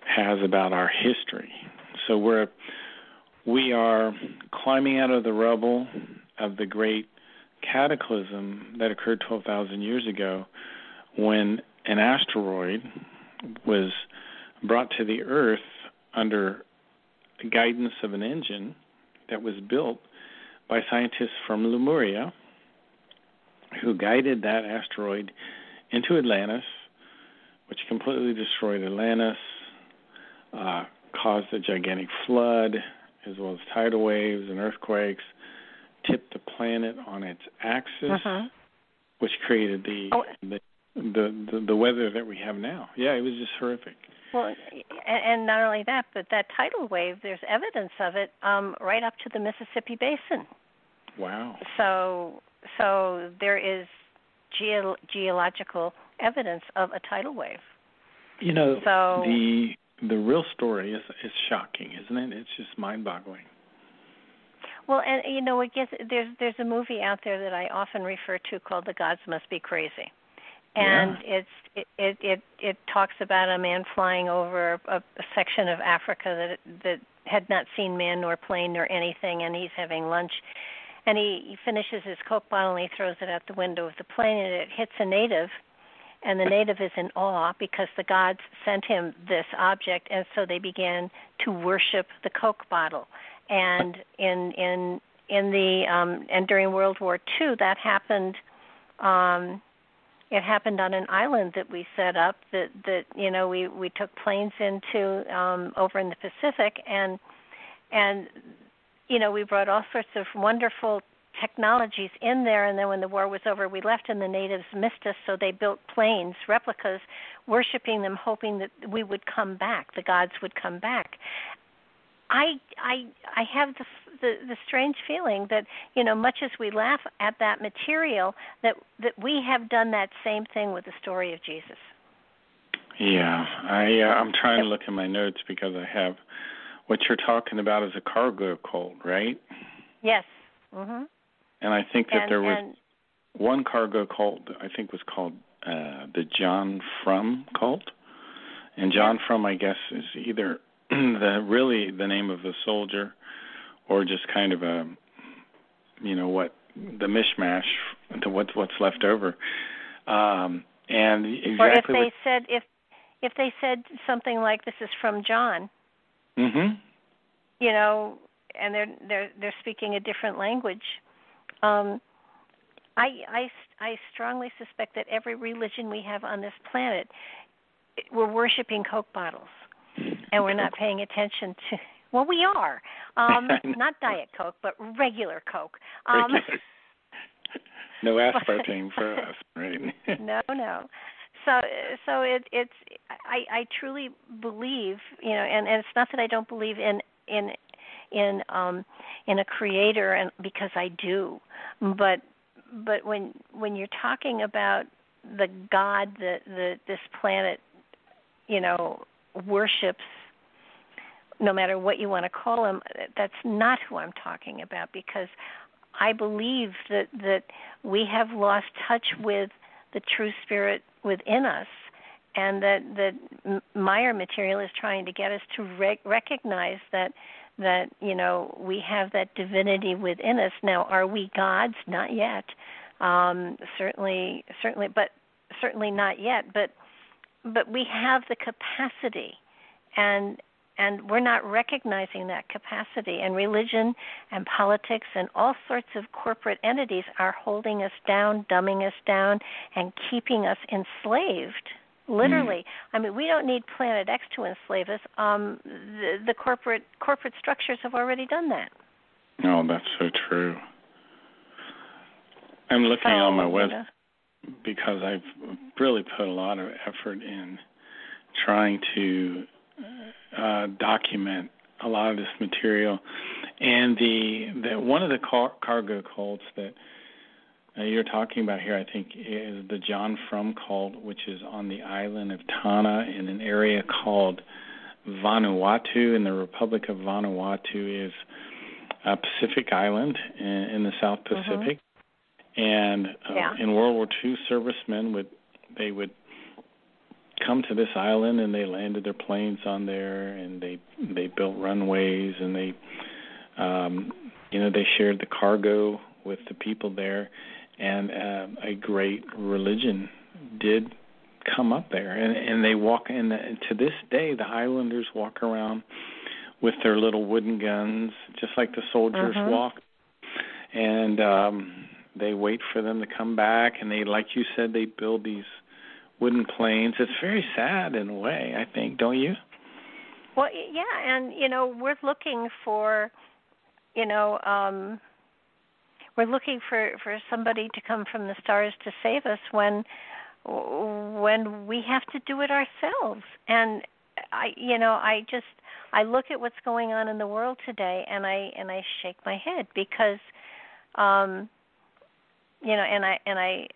has about our history. So we're we are climbing out of the rubble of the great cataclysm that occurred 12,000 years ago when an asteroid was brought to the Earth under guidance of an engine that was built by scientists from Lemuria who guided that asteroid into Atlantis, which completely destroyed Atlantis, uh, caused a gigantic flood, as well as tidal waves and earthquakes, tipped the planet on its axis, uh-huh. which created the, oh. the, the the the weather that we have now. Yeah, it was just horrific. Well, and and not only that, but that tidal wave, there's evidence of it um, right up to the Mississippi Basin. Wow. So, so there is ge- geological evidence of a tidal wave. You know, so, the the real story is is shocking, isn't it? It's just mind-boggling. Well, and you know, it gets there's there's a movie out there that I often refer to called The Gods Must Be Crazy and yeah. it's it, it it it talks about a man flying over a, a section of Africa that that had not seen man nor plane nor anything, and he's having lunch, and he, he finishes his coke bottle and he throws it out the window of the plane, and it hits a native, and the native is in awe because the gods sent him this object, and so they began to worship the coke bottle, and in in in the um and during World War II that happened um it happened on an island that we set up that that you know we we took planes into um over in the Pacific and and you know we brought all sorts of wonderful technologies in there. And then when the war was over we left and the natives missed us. So they built planes replicas worshiping them hoping that we would come back the gods would come back. I I I have the, the the strange feeling that you know much as we laugh at that material that that we have done that same thing with the story of Jesus. Yeah, I uh, I'm trying to look in my notes because I have what you're talking about is a cargo cult, right? Yes. Mhm. And I think that and, there was and, one cargo cult I think was called uh the John Frum cult. And John yeah. Frum I guess is either the really the name of the soldier, or just kind of a, you know what the mishmash to what's what's left over, um, and exactly. Or if they said if if they said something like this is from John. Mhm. You know, and they're they're they're speaking a different language. Um, I I I strongly suspect that every religion we have on this planet, we're worshiping Coke bottles and we're not paying attention to. Well, we are. Um, not Diet Coke, but regular Coke. Um, no aspartame for us, right? no, no. So, so it, it's. I, I truly believe, you know, and, and it's not that I don't believe in in in um in a creator, and because I do, but but when when you're talking about the God that the this planet, you know, worships no matter what you want to call him that's not who i'm talking about because i believe that that we have lost touch with the true spirit within us and that that Meier material is trying to get us to re- recognize that that you know we have that divinity within us. Now are we gods? Not yet. Um certainly certainly but certainly not yet. But but we have the capacity and and we're not recognizing that capacity. And religion and politics and all sorts of corporate entities are holding us down, dumbing us down, and keeping us enslaved. Literally, mm. I mean, we don't need Planet X to enslave us. Um, the, the corporate corporate structures have already done that. Oh, that's so true. I'm looking so, on my web because I've really put a lot of effort in trying to uh, document a lot of this material. And the, the one of the car, cargo cults that uh, you're talking about here, I think, is the John Frum cult, which is on the island of Tanna in an area called Vanuatu, in the Republic of Vanuatu is a Pacific island in, in the South mm-hmm. Pacific. Mm-hmm. And uh, yeah. in World War II, servicemen would they would come to this island and they landed their planes on there and they they built runways and they um you know they shared the cargo with the people there and uh, a great religion did come up there and and they walk and, to this day the islanders walk around with their little wooden guns just like the soldiers uh-huh. walk and um they wait for them to come back and they like you said they build these wooden planes. It's very sad in a way, I think, don't you? Well, yeah, and you know, we're looking for, you know, um we're looking for for somebody to come from the stars to save us when when we have to do it ourselves. And I you know, I just I look at what's going on in the world today and I and I shake my head because um you know, and I and I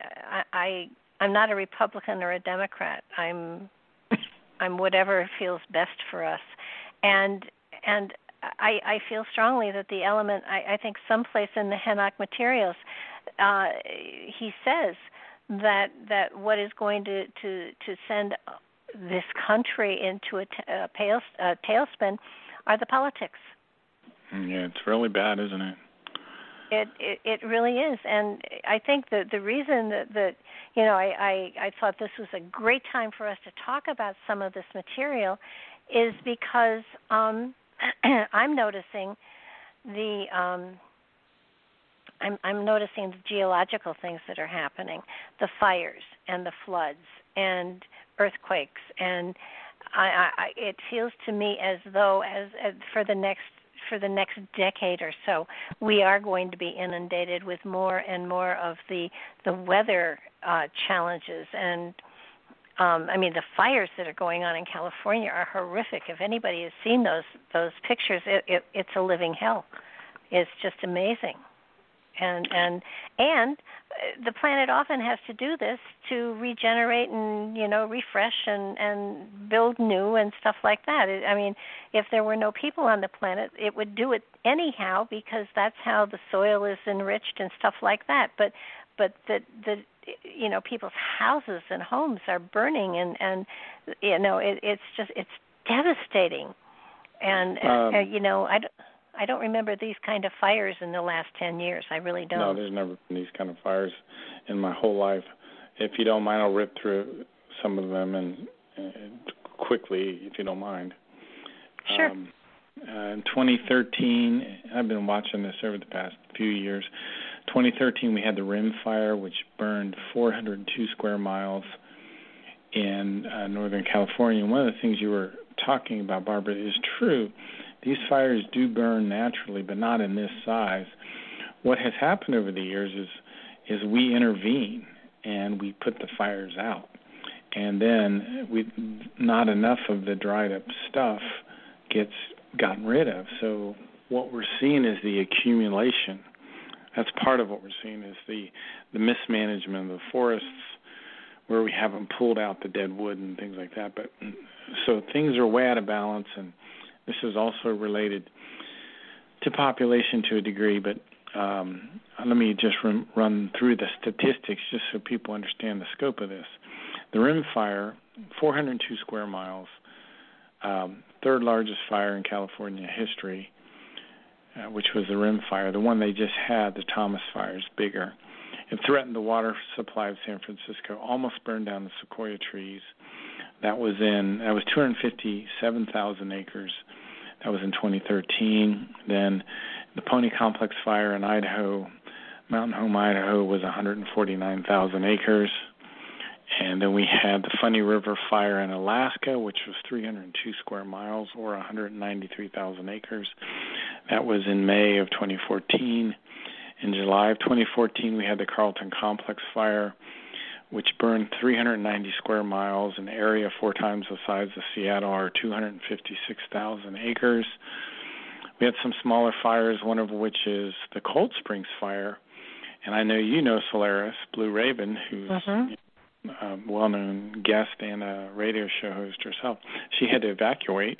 I I'm not a Republican or a Democrat. I'm I'm whatever feels best for us, and and I, I feel strongly that the element. I, I think someplace in the Henoch materials, uh, he says that that what is going to to to send this country into a, t- a, tail, a tailspin are the politics. Yeah, it's really bad, isn't it? It, it it really is, and I think that the reason that that you know I, I I thought this was a great time for us to talk about some of this material, is because um, I'm noticing the um, I'm I'm noticing the geological things that are happening, the fires and the floods and earthquakes. And I, I it feels to me as though as, as for the next for the next decade or so, we are going to be inundated with more and more of the the weather uh, challenges and. Um, I mean, the fires that are going on in California are horrific. If anybody has seen those those pictures, it, it, it's a living hell. It's just amazing and and and the planet often has to do this to regenerate and you know refresh and and build new and stuff like that. I mean if there were no people on the planet it would do it anyhow because that's how the soil is enriched and stuff like that. But but the the you know people's houses and homes are burning and and you know it, it's just it's devastating. And, um, and you know i don't I don't remember these kind of fires in the last 10 years. I really don't. No, there's never been these kind of fires in my whole life. If you don't mind, I'll rip through some of them and, and quickly, if you don't mind. Sure. Um, uh, in 2013, I've been watching this over the past few years. 2013, we had the Rim Fire, which burned 402 square miles in uh, Northern California. And one of the things you were talking about, Barbara, is true these fires do burn naturally, but not in this size. What has happened over the years is is we intervene and we put the fires out, and then we not enough of the dried up stuff gets gotten rid of. So what we're seeing is the accumulation. That's part of what we're seeing is the the mismanagement of the forests where we haven't pulled out the dead wood and things like that. But so things are way out of balance and this is also related to population to a degree, but um, let me just run, run through the statistics just so people understand the scope of this. The Rim Fire, 402 square miles, um, third largest fire in California history, uh, which was the Rim Fire. The one they just had, the Thomas Fire, is bigger. It threatened the water supply of San Francisco, almost burned down the sequoia trees That was in that was 257,000 acres. That was in 2013. Then the Pony Complex fire in Idaho, Mountain Home, Idaho, was 149,000 acres. And then we had the Funny River fire in Alaska, which was 302 square miles or 193,000 acres. That was in May of 2014. In July of 2014, we had the Carlton Complex fire, which burned 390 square miles, an area four times the size of Seattle, or 256,000 acres. We had some smaller fires, one of which is the Cold Springs fire. And I know you know Solaris, Blue Raven, who's mm-hmm uh, well-known guest and a radio show host herself. She had to evacuate,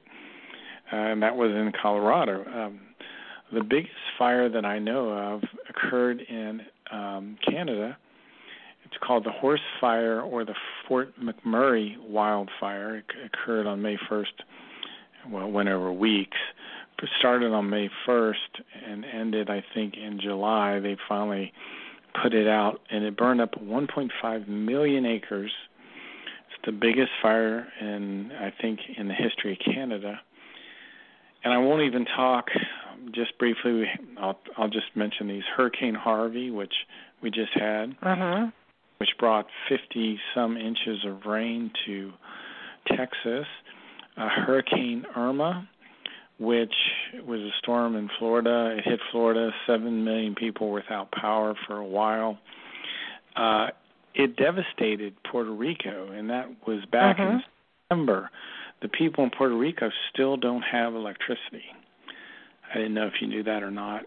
uh, and that was in Colorado. Um, the biggest fire that I know of occurred in um, Canada. It's called the Horse Fire or the Fort McMurray wildfire. It occurred on May 1st. Well, went over weeks. It started on May 1st and ended, I think, in July. They finally put it out, and it burned up 1.5 million acres. It's the biggest fire in, I think, in the history of Canada. And I won't even talk. Just briefly, I'll I'll just mention these Hurricane Harvey, which we just had, uh-huh. Which brought 50 some inches of rain to Texas. Uh, Hurricane Irma, which was a storm in Florida. It hit Florida. Seven million people without power for a while. Uh, it devastated Puerto Rico, and that was back uh-huh. in December. The people in Puerto Rico still don't have electricity. I didn't know if you knew that or not.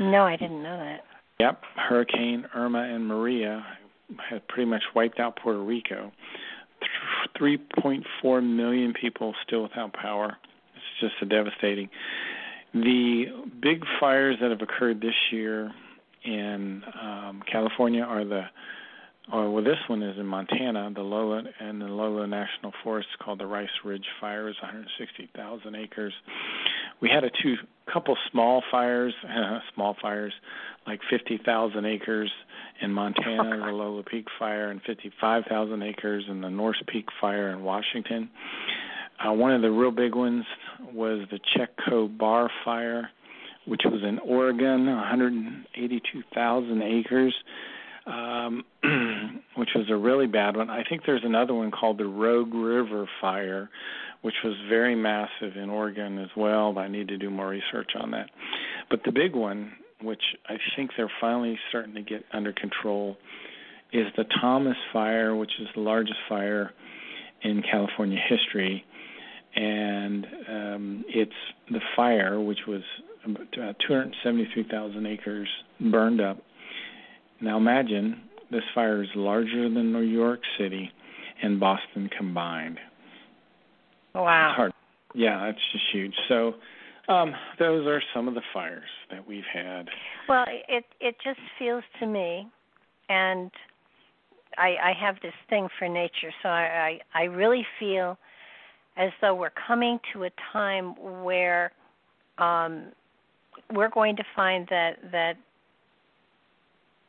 No, I didn't know that. Yep, Hurricane Irma and Maria had pretty much wiped out Puerto Rico. 3.4 million people still without power It's just a devastating. The big fires that have occurred this year in um, California are the, or well, this one is in Montana, the Lolo and the Lolo National Forest called the Rice Ridge Fire is 160,000 acres. We had a two couple small fires, small fires, like 50,000 acres in Montana, the Lolo Peak Fire, and 55,000 acres in the Norse Peak Fire in Washington. Uh, one of the real big ones was the Chetco Bar Fire, which was in Oregon, 182,000 acres, um, which was a really bad one. I think there's another one called the Rogue River Fire, which was very massive in Oregon as well. I need to do more research on that. But the big one, which I think they're finally starting to get under control, is the Thomas Fire, which is the largest fire in California history and um, it's the fire, which was about 273,000 acres burned up. Now imagine this fire is larger than New York City and Boston combined. Wow. It's hard. Yeah, that's just huge. So um, those are some of the fires that we've had. Well, it it just feels to me, and I I have this thing for nature, so I I, I really feel as though we're coming to a time where um, we're going to find that that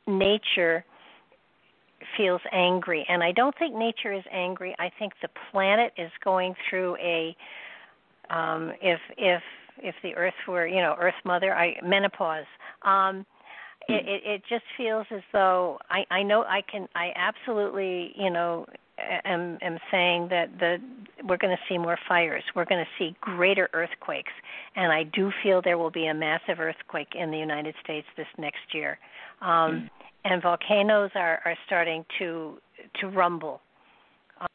nature feels angry and i don't think nature is angry i think the planet is going through a um if if if the earth were you know earth mother i menopause um it, it it just feels as though i i know i can i absolutely you know am, am saying that the we're going to see more fires. We're going to see greater earthquakes, and I do feel there will be a massive earthquake in the United States this next year. Um, mm. And volcanoes are, are starting to to rumble,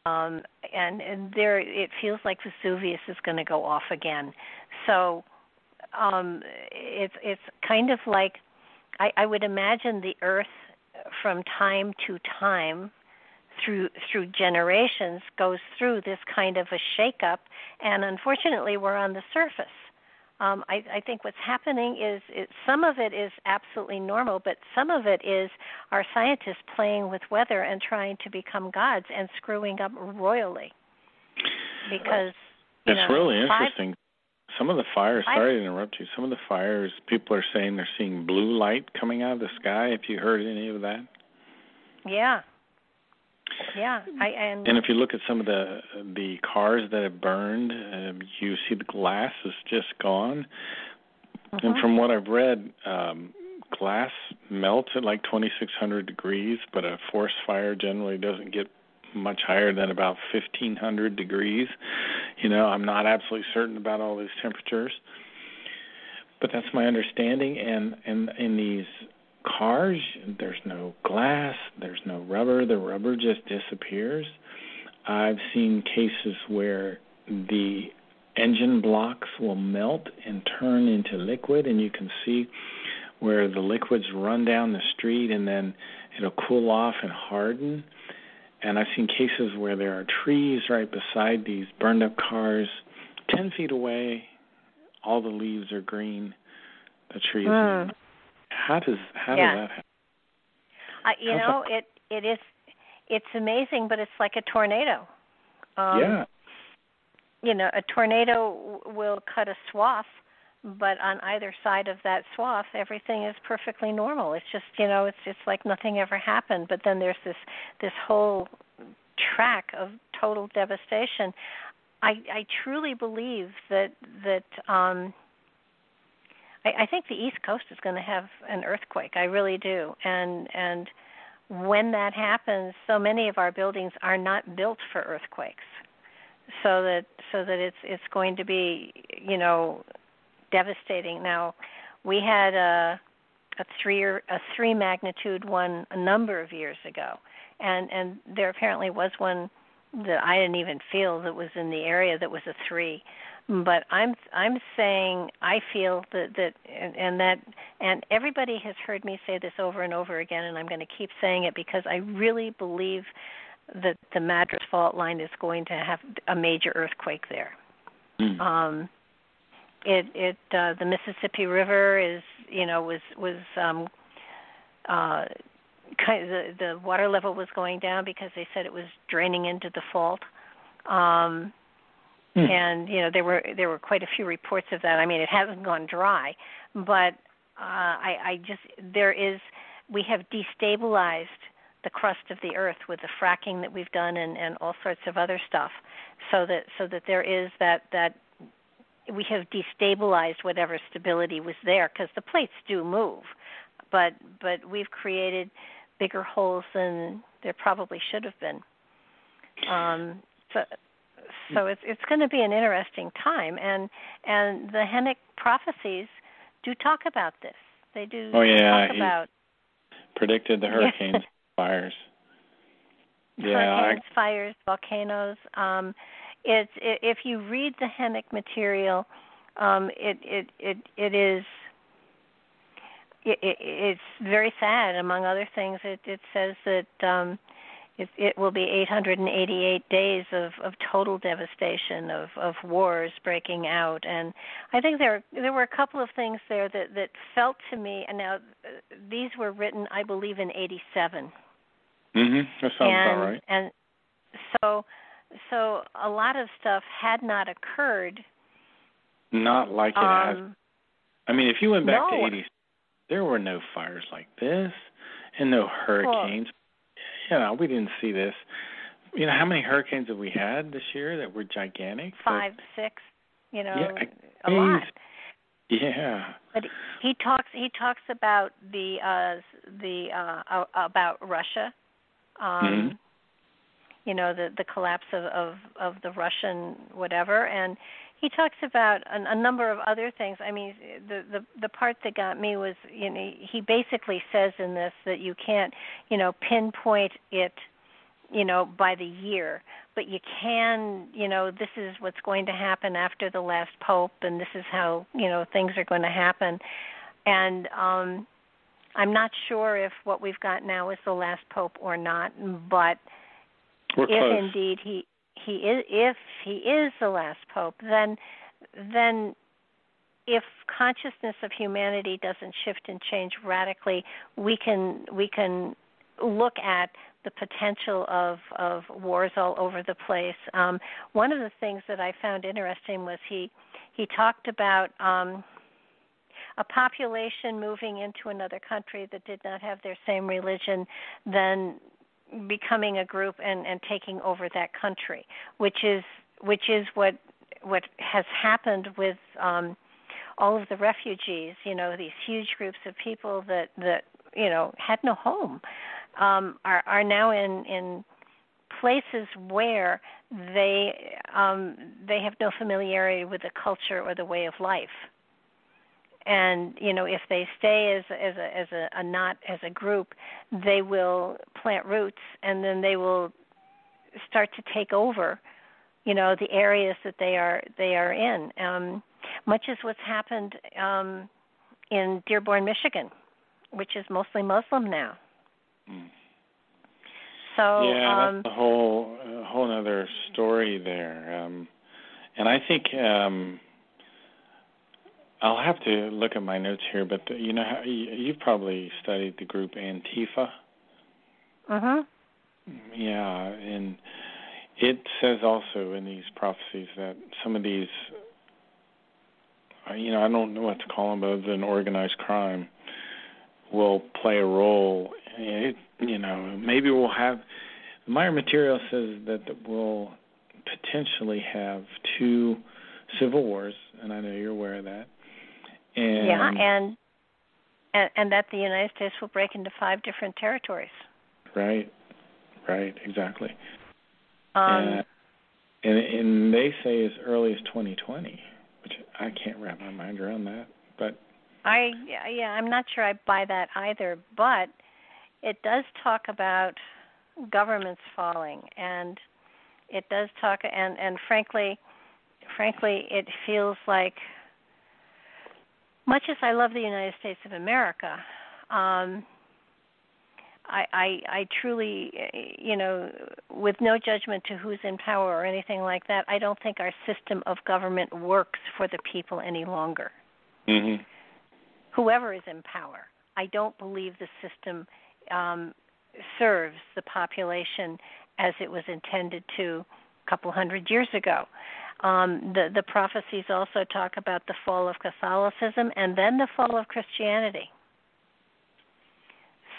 um, and, and there it feels like Vesuvius is going to go off again. So um, it's it's kind of like I, I would imagine the Earth from time to time through through generations goes through this kind of a shakeup, and unfortunately, we're on the surface. Um, I, I think what's happening is it, some of it is absolutely normal, but some of it is our scientists playing with weather and trying to become gods and screwing up royally. Because it's know, really interesting. Five, some of the fires. Sorry to interrupt you. Some of the fires, people are saying they're seeing blue light coming out of the sky. Have you heard any of that? Yeah, Yeah, I and and if you look at some of the the cars that have burned, um, you see the glass is just gone. Mm-hmm. And from what I've read, um, glass melts at like 2,600 degrees, but a forest fire generally doesn't get much higher than about 1,500 degrees. You know, I'm not absolutely certain about all these temperatures, but that's my understanding. And and in these cars, there's no glass, there's no rubber. The rubber just disappears. I've seen cases where the engine blocks will melt and turn into liquid, and you can see where the liquids run down the street and then it'll cool off and harden. And I've seen cases where there are trees right beside these burned up cars, 10 feet away, all the leaves are green. The trees. Mm. How does how Yeah. does that happen? I, you How's know, it it is it's amazing, but it's like a tornado. Um, yeah. You know, a tornado w- will cut a swath, but on either side of that swath, everything is perfectly normal. It's just you know, it's it's like nothing ever happened. But then there's this this whole track of total devastation. I I truly believe that that um I, I think the East Coast is going to have an earthquake. I really do. And and when that happens, so many of our buildings are not built for earthquakes. So that so that it's it's going to be, you know, devastating. Now, we had a a three or a three magnitude one a number of years ago, and and there apparently was one that I didn't even feel that was in the area that was a three. But I'm I'm saying I feel that that and, and that and everybody has heard me say this over and over again, and I'm going to keep saying it because I really believe that the Madrid Fault Line is going to have a major earthquake there. Mm. Um, it it uh, the Mississippi River is you know was was um, uh, kind of the the water level was going down because they said it was draining into the fault. Um, Hmm. and you know there were there were quite a few reports of that. I mean, it hasn't gone dry, but uh, I, I just there is we have destabilized the crust of the earth with the fracking that we've done and, and all sorts of other stuff, so that so that there is that that we have destabilized whatever stability was there because the plates do move, but but we've created bigger holes than there probably should have been. Um, so so it's it's going to be an interesting time, and and the Henoch prophecies do talk about this. They do Oh, yeah, talk about Predicted the hurricanes, fires. Yeah, I, fires, volcanoes. Um, it's i if you read the Henoch material, um, it it it it is. It, it, it's very sad. Among other things, it, it says that um, it, it will be 888 days of, of total devastation, of, of wars breaking out, and I think there there were a couple of things there that that felt to me. And now these were written, I believe, in '87 Mm-hmm. that sounds and about right. and so so a lot of stuff had not occurred Not like it has. um I mean, if you went back no. to '80s, there were no fires like this, and no hurricanes. You know, we didn't see this. You know, how many hurricanes have we had this year that were gigantic? Five six you know Yeah, a lot yeah. but he talks he talks about the uh the uh about Russia um Mhm. you know the the collapse of of of the Russian whatever and he talks about a, a number of other things i mean the the the part that got me was you know he basically says in this that you can't you know pinpoint it you know by the year but you can you know this is what's going to happen after the last pope and this is how you know things are going to happen and um i'm not sure if what we've got now is the last pope or not but We're if close. indeed he he is if he is the last pope then then if consciousness of humanity doesn't shift and change radically we can we can look at the potential of of wars all over the place. Um one of the things that i found interesting was he he talked about um a population moving into another country that did not have their same religion then becoming a group and and taking over that country, which is which is what what has happened with um all of the refugees, you know, these huge groups of people that that you know had no home um are are now in in places where they um they have no familiarity with the culture or the way of life and you know if they stay as as a as a, a not as a group they will plant roots and then they will start to take over you know the areas that they are they are in. Um much as what's happened um in Dearborn Michigan which is mostly Muslim now. Mm. so yeah um that's a whole a whole other story there. Um and I think um I'll have to look at my notes here, but you know, how, you've probably studied the group Antifa. Uh huh. Yeah, and it says also in these prophecies that some of these, you know, I don't know what to call them, but other than organized crime, will play a role. It, you know, maybe we'll have. The Meier material says that we'll potentially have two civil wars, and I know you're aware of that and yeah, and, and and that the United States will break into five different territories. Right, right, exactly. Um, and, and and they say as early as 2020, which I can't wrap my mind around that. But I yeah, I'm not sure I buy that either. But it does talk about governments falling, and it does talk and and frankly, frankly, it feels like much as I love the United States of America, um, I, I I truly, you know, with no judgment to who's in power or anything like that, I don't think our system of government works for the people any longer. Mm-hmm. Whoever is in power, I don't believe the system um, serves the population as it was intended to a couple hundred years ago. Um, the the prophecies also talk about the fall of Catholicism and then the fall of Christianity.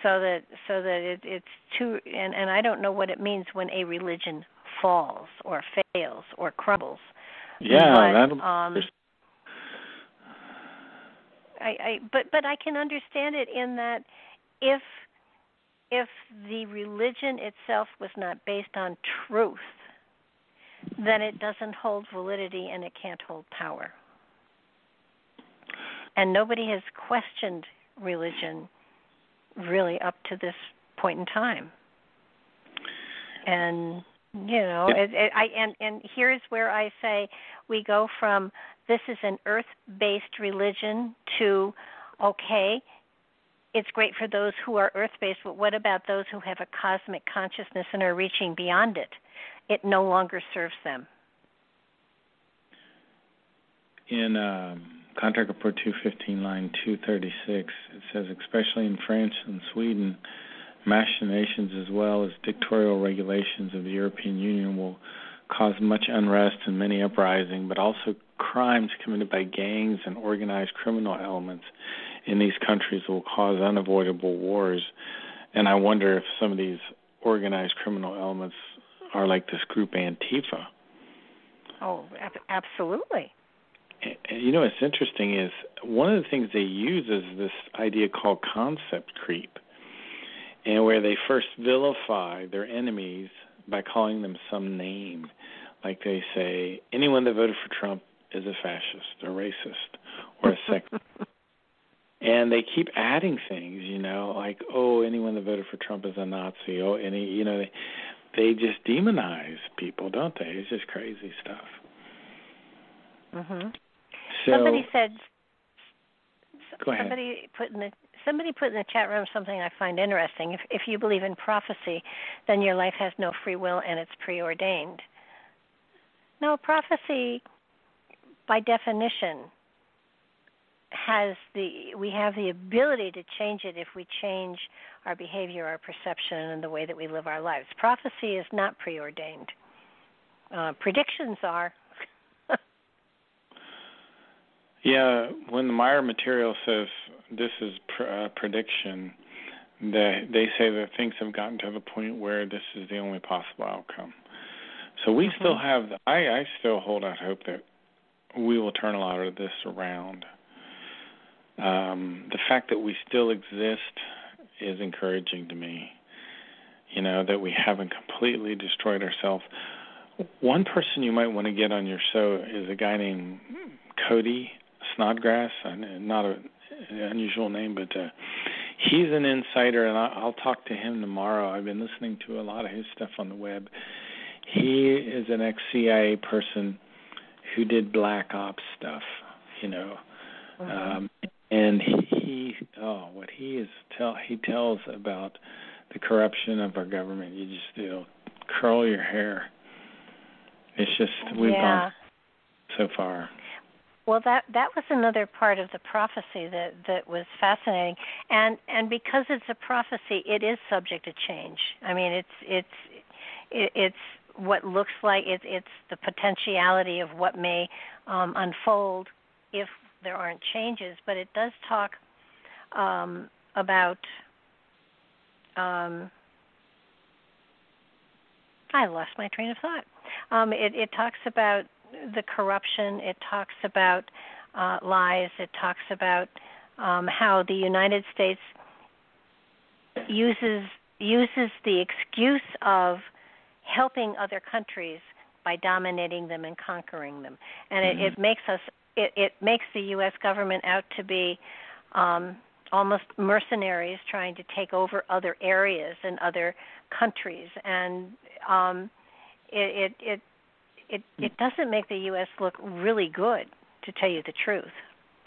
So that so that it, it's too and and I don't know what it means when a religion falls or fails or crumbles. Yeah, but, um, I, I but but I can understand it in that if if the religion itself was not based on truth, then it doesn't hold validity and it can't hold power. And nobody has questioned religion really up to this point in time. And you know, it, it, I and and here's where I say we go from this is an earth-based religion to okay, it's great for those who are earth-based, but what about those who have a cosmic consciousness and are reaching beyond it? It no longer serves them. In um, Contact Report 215, line 236, it says, especially in France and Sweden, machinations as well as dictatorial regulations of the European Union will cause much unrest and many uprising, but also crimes committed by gangs and organized criminal elements in these countries will cause unavoidable wars. And I wonder if some of these organized criminal elements are like this group Antifa. Oh, absolutely. And you know what's interesting is one of the things they use is this idea called concept creep, and where they first vilify their enemies by calling them some name, like they say anyone that voted for Trump is a fascist or racist or a sexist. and they keep adding things, you know, like oh, anyone that voted for Trump is a Nazi. Oh, any, you know, they they just demonize people, don't they? It's just crazy stuff. Mhm. So, somebody said. Go ahead. Somebody put in the somebody put in the chat room something I find interesting. If if you believe in prophecy, then your life has no free will and it's preordained. No, prophecy, by definition, has the we have the ability to change it if we change our behavior, our perception, and the way that we live our lives. Prophecy is not preordained. Uh, predictions are. yeah, when the Meier material says this is pr- uh, prediction, They they say that things have gotten to the point where this is the only possible outcome. So we mm-hmm. still have. The, I I still hold out hope that we will turn a lot of this around. Um, the fact that we still exist is encouraging to me. You know that we haven't completely destroyed ourselves. One person you might want to get on your show is a guy named Cody Snodgrass. Not a an unusual name, but uh, he's an insider, and I'll talk to him tomorrow. I've been listening to a lot of his stuff on the web. He is an ex-CIA person who did black ops stuff, you know, um, and he, oh, what he is tell he tells about the corruption of our government. You just you know curl your hair. It's just we've yeah. gone so far. Well, that that was another part of the prophecy that that was fascinating, and and because it's a prophecy, it is subject to change. I mean, it's it's it's what looks like it's it's the potentiality of what may um, unfold if there aren't changes. But it does talk um, about. Um, I lost my train of thought. Um, it, it talks about the corruption. It talks about uh, lies. It talks about um, how the United States uses uses the excuse of helping other countries by dominating them and conquering them, and mm-hmm. it, it makes us it, it makes the U.S. government out to be um, almost mercenaries trying to take over other areas and other countries, and um, it, it, it it it doesn't make the U.S. look really good, to tell you the truth.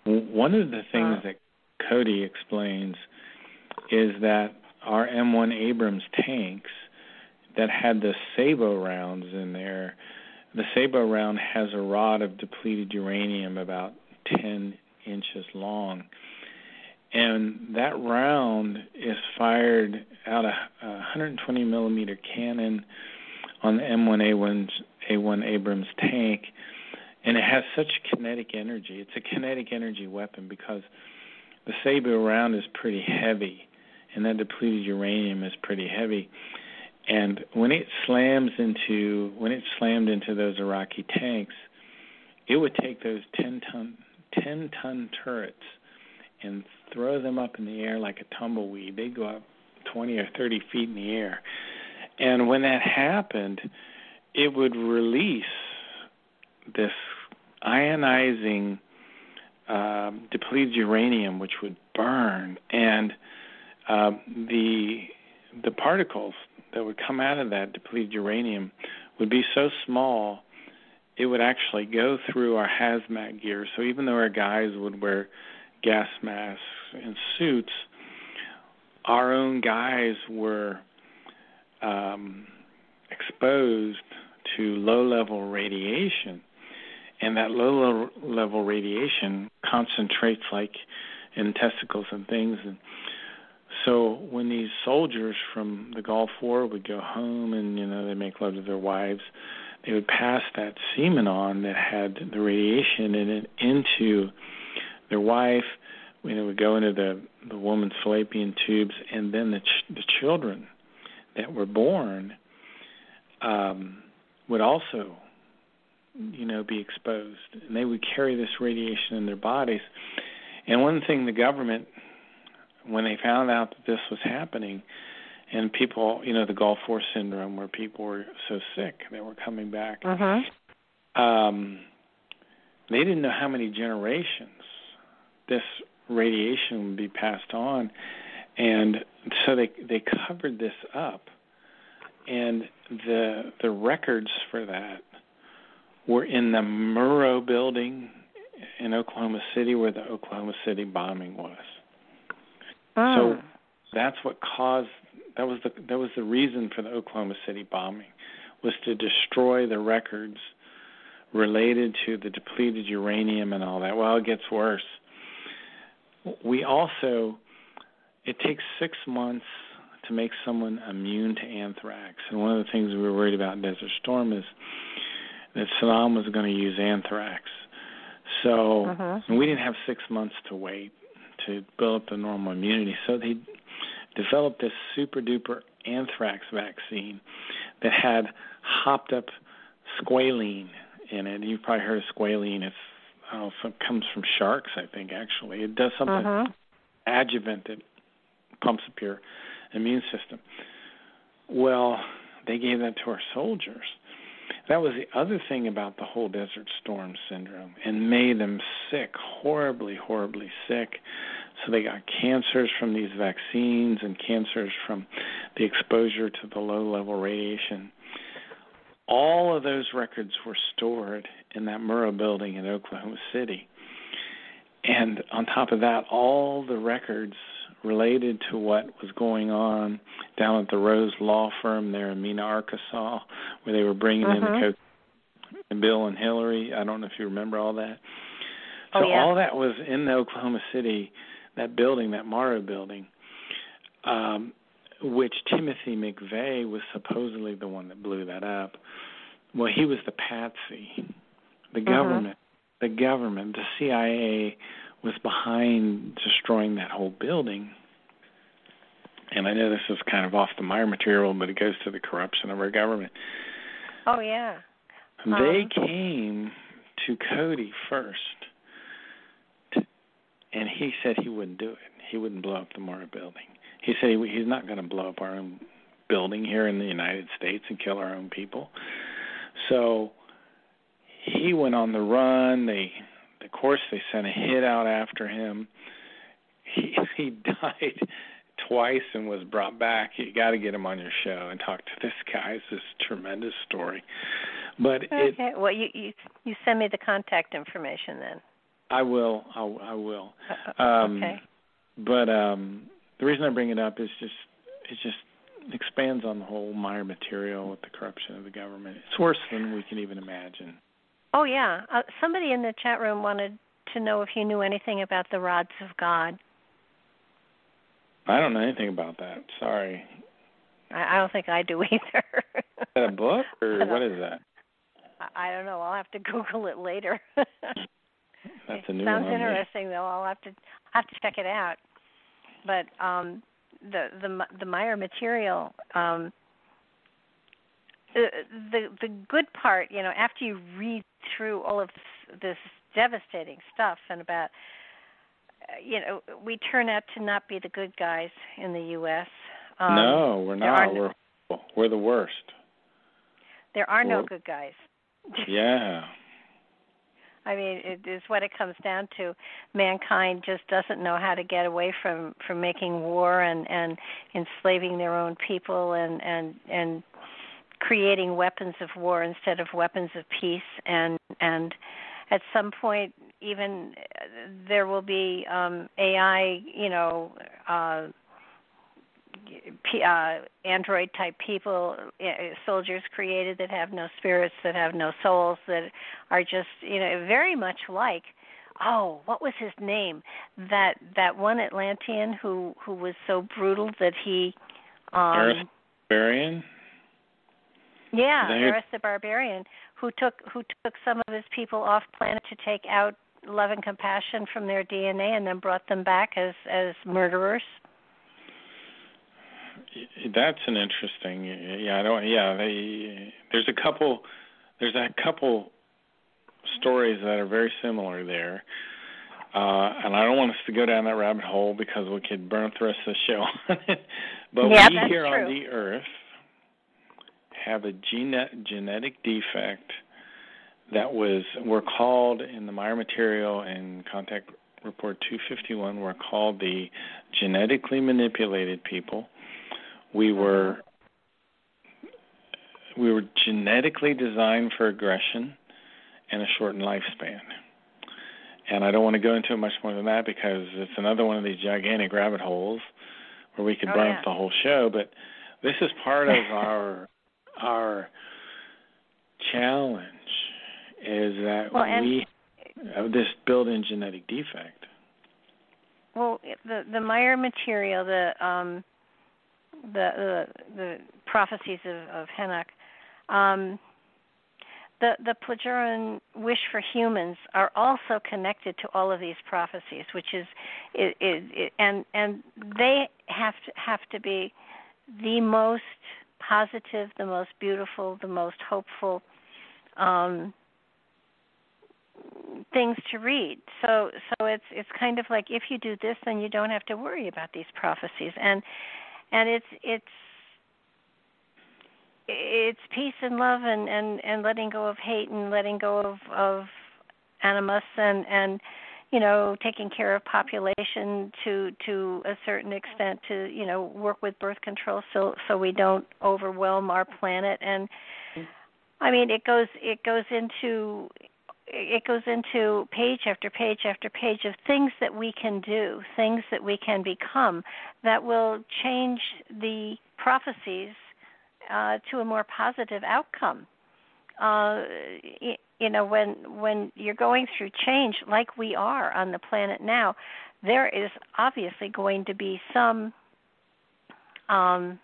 One of the things uh, that Cody explains is that our M1 Abrams tanks that had the Sabot rounds in there, the Sabot round has a rod of depleted uranium about 10 inches long. And that round is fired out a, a 120 millimeter cannon on the M1A1 A1 Abrams tank, and it has such kinetic energy. It's a kinetic energy weapon because the Sabot round is pretty heavy, and that depleted uranium is pretty heavy. And when it slams into when it slammed into those Iraqi tanks, it would take those 10 ton 10 ton turrets and throw them up in the air like a tumbleweed. They'd go up 20 or 30 feet in the air. And when that happened, it would release this ionizing um, depleted uranium, which would burn, and um, the the particles that would come out of that depleted uranium would be so small it would actually go through our hazmat gear. So even though our guys would wear gas masks and suits, our own guys were um, exposed to low level radiation. And that low level radiation concentrates like in testicles and things. And so when these soldiers from the Gulf War would go home and, you know, they make love to their wives, they would pass that semen on that had the radiation in it into their wife. You know, would go into the the woman's fallopian tubes, and then the ch- the children that were born um, would also, you know, be exposed, and they would carry this radiation in their bodies. And one thing the government, when they found out that this was happening, and people, you know, the Gulf War syndrome, where people were so sick they were coming back. Uh-huh. Um, they didn't know how many generations this radiation would be passed on, and so they they covered this up and the the records for that were in the Murrah building in Oklahoma City where the Oklahoma City bombing was. Oh. So that's what caused that was the that was the reason for the Oklahoma City bombing was to destroy the records related to the depleted uranium and all that. Well, it gets worse. We also it takes 6 months to make someone immune to anthrax. And one of the things we were worried about in Desert Storm is that Saddam was going to use anthrax. So uh-huh. we didn't have six months to wait to build up the normal immunity. So they developed this super duper anthrax vaccine that had hopped up squalene in it. You've probably heard of squalene. It's I don't know, it comes from sharks, I think. Actually, it does something uh-huh. adjuvant that pumps up your immune system. Well, they gave that to our soldiers. That was the other thing about the whole Desert Storm syndrome and made them sick, horribly, horribly sick. So they got cancers from these vaccines and cancers from the exposure to the low level radiation. All of those records were stored in that Murrah building in Oklahoma City. And on top of that, all the records related to what was going on down at the Rose Law Firm there in Mena, Arkansas, where they were bringing uh-huh. in the mm-hmm. and Bill and Hillary. I don't know if you remember all that. So oh, yeah. all that was in the Oklahoma City, that building, that Murrah building, um, which Timothy McVeigh was supposedly the one that blew that up. Well, he was the patsy. The uh-huh. government, the government, the CIA was behind destroying that whole building. And I know this is kind of off the Meier material, but it goes to the corruption of our government. Oh yeah. They um, came to Cody first, to, and he said he wouldn't do it. He wouldn't blow up the Murrah building. He said he, he's not going to blow up our own building here in the United States and kill our own people. So he went on the run. They of course, they sent a hit out after him. He he died twice and was brought back. You got to get him on your show and talk to this guy. It's this tremendous story. But okay. it, well, you you you send me the contact information then. I will. I, I will. Uh, um, okay. But um, the reason I bring it up is just it just expands on the whole Meier material with the corruption of the government. It's worse than we can even imagine. Oh yeah, uh, somebody in the chat room wanted to know if you knew anything about the rods of God. I don't know anything about that. Sorry. I, I don't think I do either. is that a book or what is that? I, I don't know. I'll have to Google it later. That's a new one. Sounds one. interesting though. I'll have to I'll have to check it out. But um the the the Meier material um uh, the the good part, you know, after you read through all of this, this devastating stuff and about uh, you know, we turn out to not be the good guys in the US. Um, no, we're not. we're we're the worst. There are no good guys. yeah. I mean, it is what it comes down to. Mankind just doesn't know how to get away from from making war and and enslaving their own people and and and creating weapons of war instead of weapons of peace. And and at some point even there will be um AI, you know, uh uh, android type people, uh, soldiers created that have no spirits, that have no souls, that are just you know very much like oh what was his name? That that one Atlantean who who was so brutal that he um Barbarian yeah, Arus the Barbarian, who took who took some of his people off planet to take out love and compassion from their DNA, and then brought them back as as murderers. That's an interesting. Yeah, I don't. Yeah, they. There's a couple. There's a couple stories that are very similar there. Uh, and I don't want us to go down that rabbit hole because we could burn the rest of the show on it. But yeah, we here true. on the Earth have a gene- genetic defect that was we're called in the Meier material and contact report 251 we're called the genetically manipulated people. We uh-huh. were we were genetically designed for aggression and a shortened lifespan. And I don't want to go into it much more than that because it's another one of these gigantic rabbit holes where we could oh, burn yeah. up the whole show but this is part of our our challenge is that well, we have this built-in genetic defect. Well, the the Meier material, the um, the the, the prophecies of, of Henoch, um, the the Plejaren wish for humans are also connected to all of these prophecies, which is it, it, it, and and they have to have to be the most positive, the most beautiful, the most hopeful um, things to read. So so it's it's kind of like if you do this, then you don't have to worry about these prophecies, and and it's it's it's peace and love and and and letting go of hate and letting go of of animus and and you know taking care of population to to a certain extent to you know work with birth control so so we don't overwhelm our planet and i mean it goes it goes into it goes into page after page after page of things that we can do things that we can become that will change the prophecies uh, to a more positive outcome. Uh, you know, when when you're going through change like we are on the planet now, there is obviously going to be some um,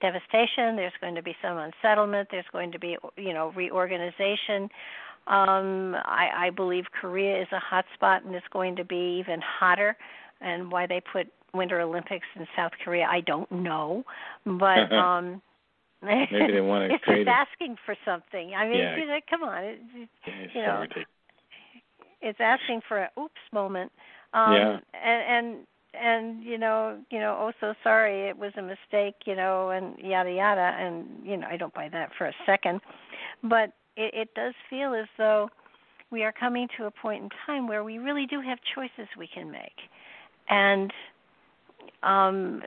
devastation. There's going to be some unsettlement. There's going to be, you know, reorganization. Um, I, I believe Korea is a hot spot and it's going to be even hotter. And why they put Winter Olympics in South Korea, I don't know. But um, Maybe they want to it's create. just asking for something. I mean, Yeah. you know, come on, it, yeah, it's you so know, ridiculous. it's asking for a oops moment. Um, Yeah. And and and you know, you know, oh so sorry, it was a mistake, you know, and yada yada, and you know, I don't buy that for a second, but it, it does feel as though we are coming to a point in time where we really do have choices we can make, and um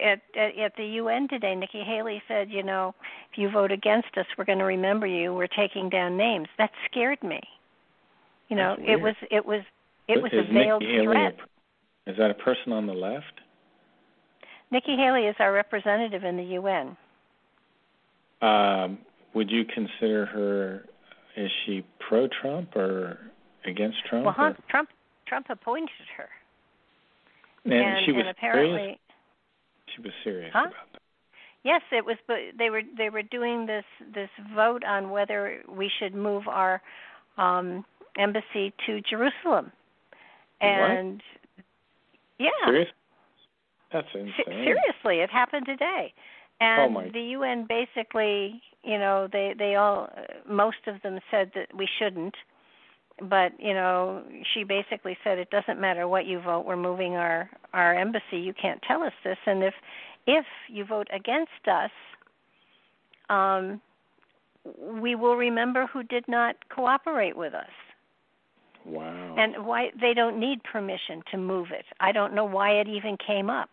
at, at at the UN today Nikki Haley said, you know, if you vote against us, we're going to remember you. We're taking down names. That scared me. You know, it was it was it was is a veiled Nikki threat. is that a person on the left? Nikki Haley is our representative in the UN. Um, would you consider her? Is she pro-Trump or against Trump? Well, Trump Trump appointed her, and, and, she was and apparently, serious. She was serious Huh? about that. yes, it was. But they were they were doing this this vote on whether we should move our um embassy to Jerusalem, and yeah, Serious? That's insane. seriously, it happened today. And Oh, the UN basically, you know, they they all uh, most of them said that we shouldn't. But, you know, she basically said it doesn't matter what you vote, we're moving our our embassy. You can't tell us this and if if you vote against us, um we will remember who did not cooperate with us Wow. and why they don't need permission to move it. I don't know why it even came up.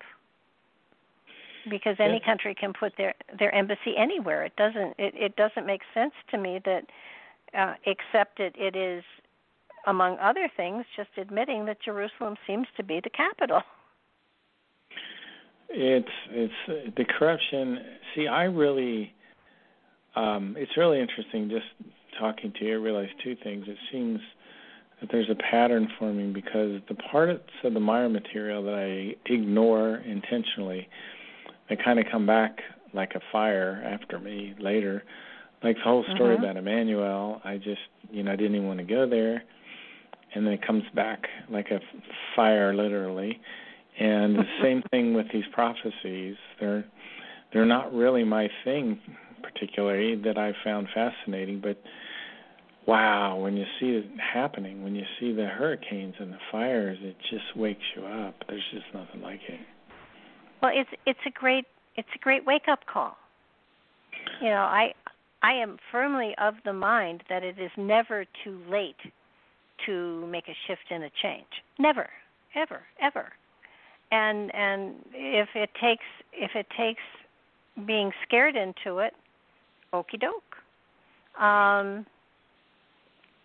Because any Yeah. country can put their their embassy anywhere. It doesn't it, it doesn't make sense to me that uh except it it is among other things just admitting that Jerusalem seems to be the capital. It's it's the corruption. See, I really, um, it's really interesting. Just talking to you, I realized two things. It seems that there's a pattern forming because the parts of the Meier material that I ignore intentionally, they kind of come back like a fire after me later. Like the whole story Mhm. about Emmanuel, I just, you know, I didn't even want to go there, and then it comes back like a fire, literally. And the same thing with these prophecies. They're they're not really my thing particularly that I found fascinating, but wow, when you see it happening, when you see the hurricanes and the fires, it just wakes you up. There's just nothing like it. Well, it's it's a great it's a great wake up call. You know, I I am firmly of the mind that it is never too late to make a shift and a change. Never, ever, ever. And and if it takes if it takes being scared into it, okie doke. Um,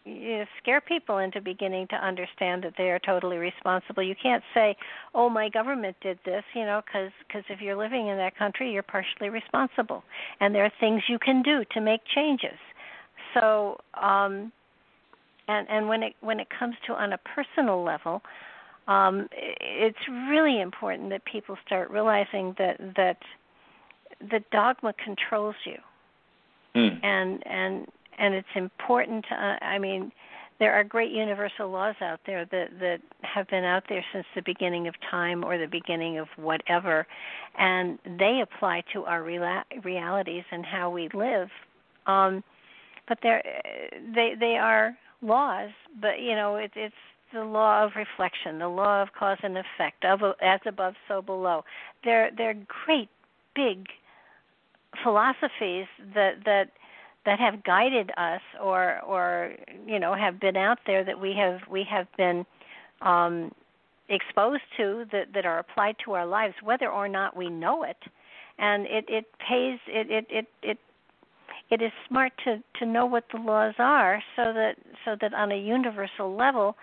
you scare people into beginning to understand that they are totally responsible. You can't say, "Oh, my government did this," you know, because cause if you're living in that country, you're partially responsible, and there are things you can do to make changes. So, um, and and when it when it comes to on a personal level, um, it's really important that people start realizing that that the dogma controls you Mm. And and and it's important to, uh, I mean, there are great universal laws out there that that have been out there since the beginning of time or the beginning of whatever and they apply to our reala- realities and how we live um but they they they are laws but you know it, it's the law of reflection the law of cause and effect of as above so below. They're they're great big philosophies that that that have guided us or or you know have been out there that we have we have been um, exposed to that that are applied to our lives whether or not we know it. And it it pays it it it it it is smart to to know what the laws are so that so that on a universal level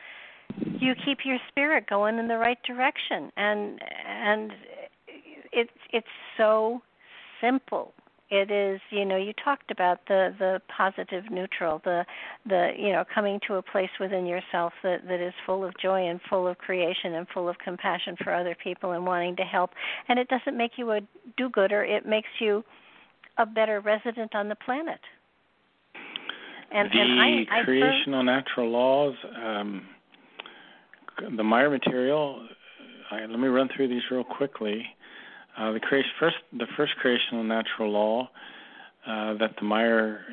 you keep your spirit going in the right direction. And and it's it's so simple. It is you know you talked about the the positive neutral the the you know coming to a place within yourself that that is full of joy and full of creation and full of compassion for other people and wanting to help. And it doesn't make you a do-gooder. It makes you a better resident on the planet and, the and I, creational I natural laws um, the Meier material I, let me run through these real quickly uh, the creation, first, the first creational natural law uh, that the Meier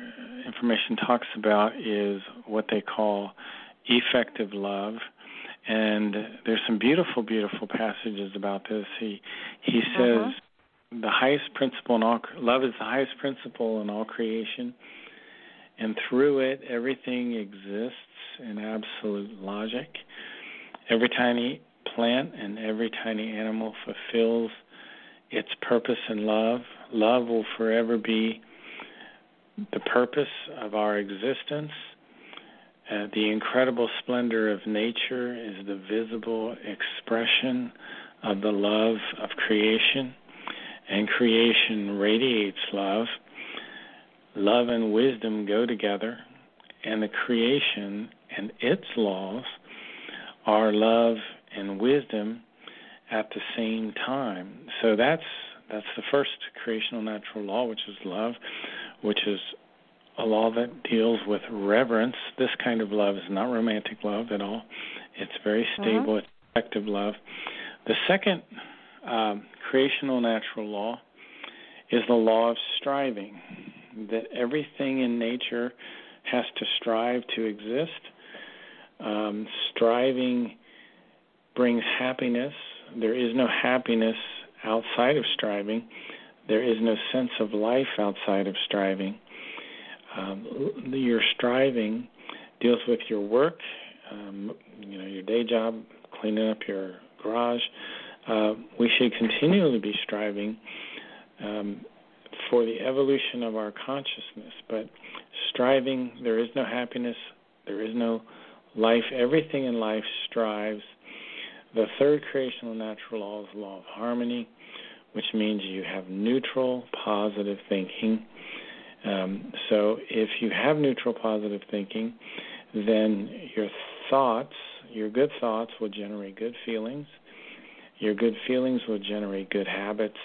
information talks about is what they call effective love, and there's some beautiful, beautiful passages about this. He he says uh-huh. The highest principle in all love is the highest principle in all creation, and through it everything exists in absolute logic. Every tiny plant and every tiny animal fulfills its purpose in love. Love will forever be the purpose of our existence. Uh, the incredible splendor of nature is the visible expression of the love of creation, and creation radiates love. Love and wisdom go together, and the creation and its laws are love and wisdom at the same time. So that's that's the first creational natural law, which is love, which is a law that deals with reverence. This kind of love is not romantic love at all. It's very mm-hmm. stable, it's effective love. The second um, creational natural law is the law of striving, that everything in nature has to strive to exist. Um, striving brings happiness there is no happiness outside of striving. There is no sense of life outside of striving. Um, your striving deals with your work, um, you know, your day job, cleaning up your garage. Uh, we should continually be striving um, for the evolution of our consciousness. But striving, there is no happiness, there is no life. Everything in life strives the third creational natural law is the law of harmony, which means you have neutral, positive thinking. Um, so if you have neutral, positive thinking, then your thoughts, your good thoughts, will generate good feelings. Your good feelings will generate good habits,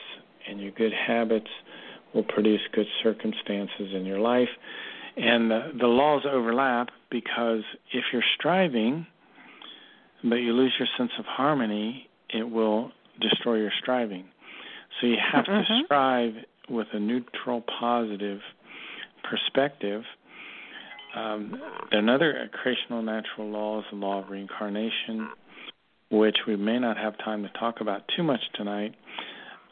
and your good habits will produce good circumstances in your life. And the, the laws overlap because if you're striving, but you lose your sense of harmony, it will destroy your striving. So you have mm-hmm. to strive with a neutral, positive perspective. Um, another creational natural law is the law of reincarnation, which we may not have time to talk about too much tonight.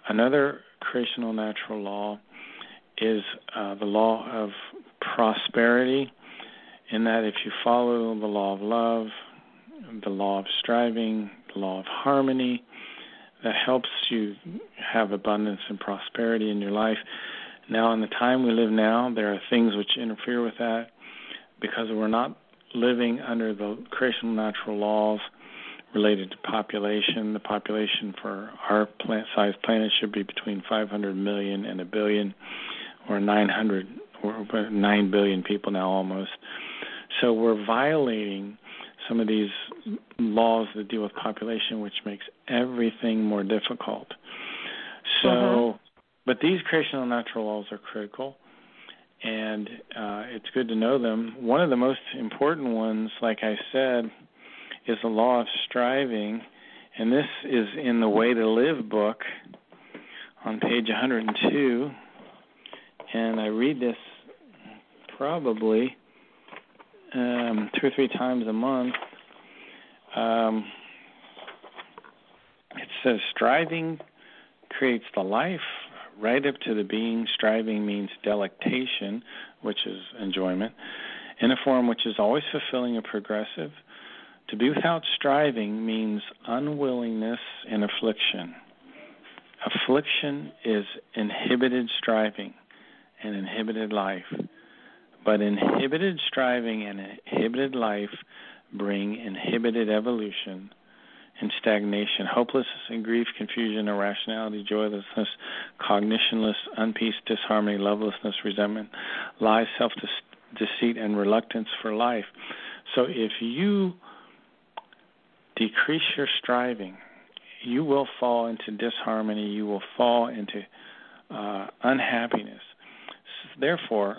Another creational natural law is uh, the law of prosperity, in that if you follow the law of love, the law of striving, the law of harmony that helps you have abundance and prosperity in your life. Now, in the time we live now, there are things which interfere with that because we're not living under the creational natural laws related to population. The population for our plant size planet should be between 500 million and a billion, or 900 or 9 billion people now almost. So we're violating some of these laws that deal with population, which makes everything more difficult. So, uh-huh. but these creational natural laws are critical, and uh, it's good to know them. One of the most important ones, like I said, is the law of striving, and this is in the Way to Live book on page 102. And I read this probably um, two or three times a month. Um, it says striving creates the life right up to the being. Striving means delectation, which is enjoyment, in a form which is always fulfilling and progressive. To be without striving means unwillingness and affliction. Affliction is inhibited striving and inhibited life. But inhibited striving and inhibited life bring inhibited evolution and stagnation, hopelessness and grief, confusion, irrationality, joylessness, cognitionless, unpeace, disharmony, lovelessness, resentment, lies, self deceit, and reluctance for life. So if you decrease your striving, you will fall into disharmony, you will fall into uh, unhappiness. Therefore,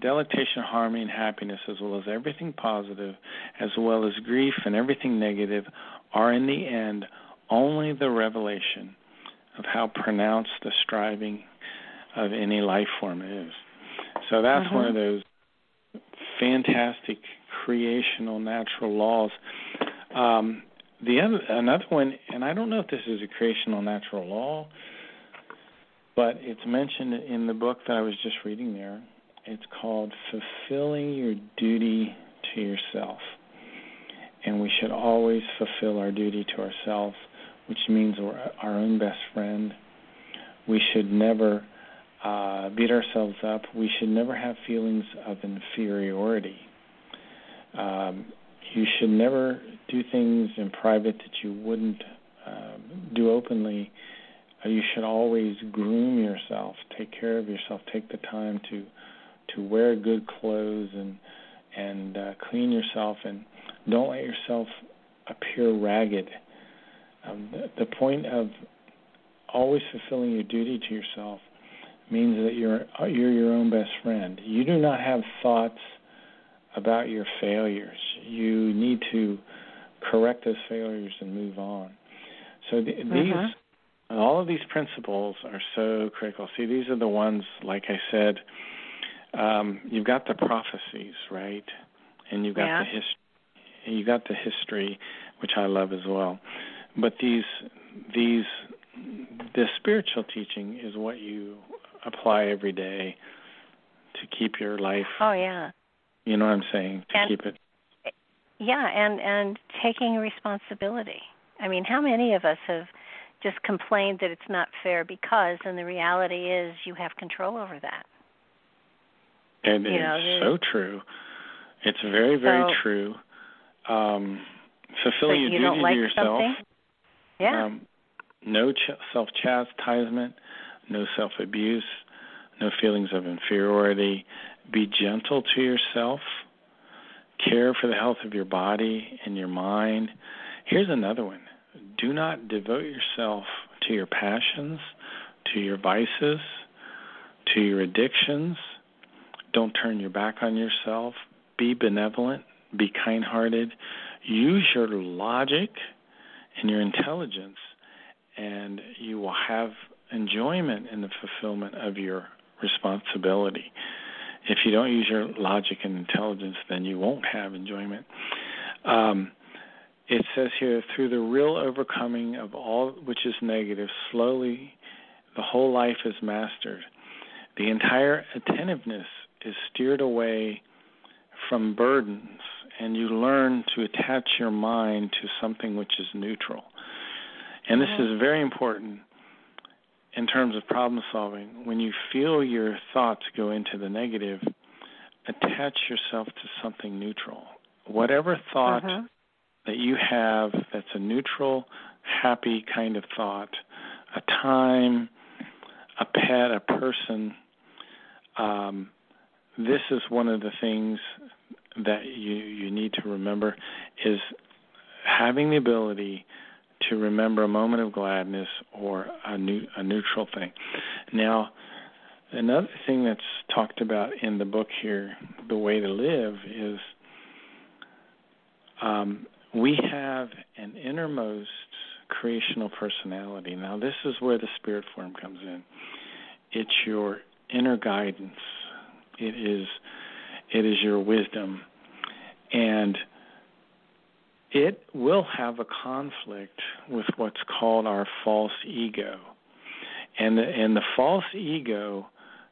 delectation, harmony, and happiness, as well as everything positive, as well as grief and everything negative, are in the end only the revelation of how pronounced the striving of any life form is. So that's mm-hmm. one of those fantastic creational natural laws. Um, the other another one, and I don't know if this is a creational natural law, but it's mentioned in the book that I was just reading there. It's called Fulfilling Your Duty to Yourself. And we should always fulfill our duty to ourselves, which means we're our own best friend. We should never uh, beat ourselves up. We should never have feelings of inferiority. Um, you should never do things in private that you wouldn't uh, do openly. Uh, you should always groom yourself, take care of yourself, take the time to to wear good clothes and and uh, clean yourself and don't let yourself appear ragged. Um, the, the point of always fulfilling your duty to yourself means that you're you're your own best friend. You do not have thoughts about your failures. You need to correct those failures and move on. So th- uh-huh. these all of these principles are so critical. See, these are the ones, like I said, um, you've got the prophecies, right? And you've got yeah. the history. You got the history, which I love as well. But these these the spiritual teaching is what you apply every day to keep your life. Oh yeah. You know what I'm saying? To and, keep it. Yeah, and and taking responsibility. I mean, how many of us have just complained that it's not fair because, and the reality is, you have control over that. And you it's know, so true. It's very, very so, true. Um, fulfilling so your duty like to yourself. Something? Yeah. Um, no ch- self chastisement, no self abuse, no feelings of inferiority. Be gentle to yourself. Care for the health of your body and your mind. Here's another one do not devote yourself to your passions, to your vices, to your addictions, don't turn your back on yourself. Be benevolent. Be kind hearted. Use your logic and your intelligence, and you will have enjoyment in the fulfillment of your responsibility. If you don't use your logic and intelligence, then you won't have enjoyment. Um, it says here, through the real overcoming of all which is negative, slowly the whole life is mastered. The entire attentiveness is steered away from burdens and you learn to attach your mind to something which is neutral. And this mm-hmm. is very important in terms of problem solving. When you feel your thoughts go into the negative, attach yourself to something neutral. Whatever thought uh-huh. that you have that's a neutral, happy kind of thought, a time, a pet, a person, um, this is one of the things that you you need to remember is having the ability to remember a moment of gladness or a new a neutral thing. Now, another thing that's talked about in the book here, The Way to Live, is um, we have an innermost creational personality. Now, this is where the spirit form comes in. It's your inner guidance. It is it is your wisdom. And it will have a conflict with what's called our false ego. And the, and the false ego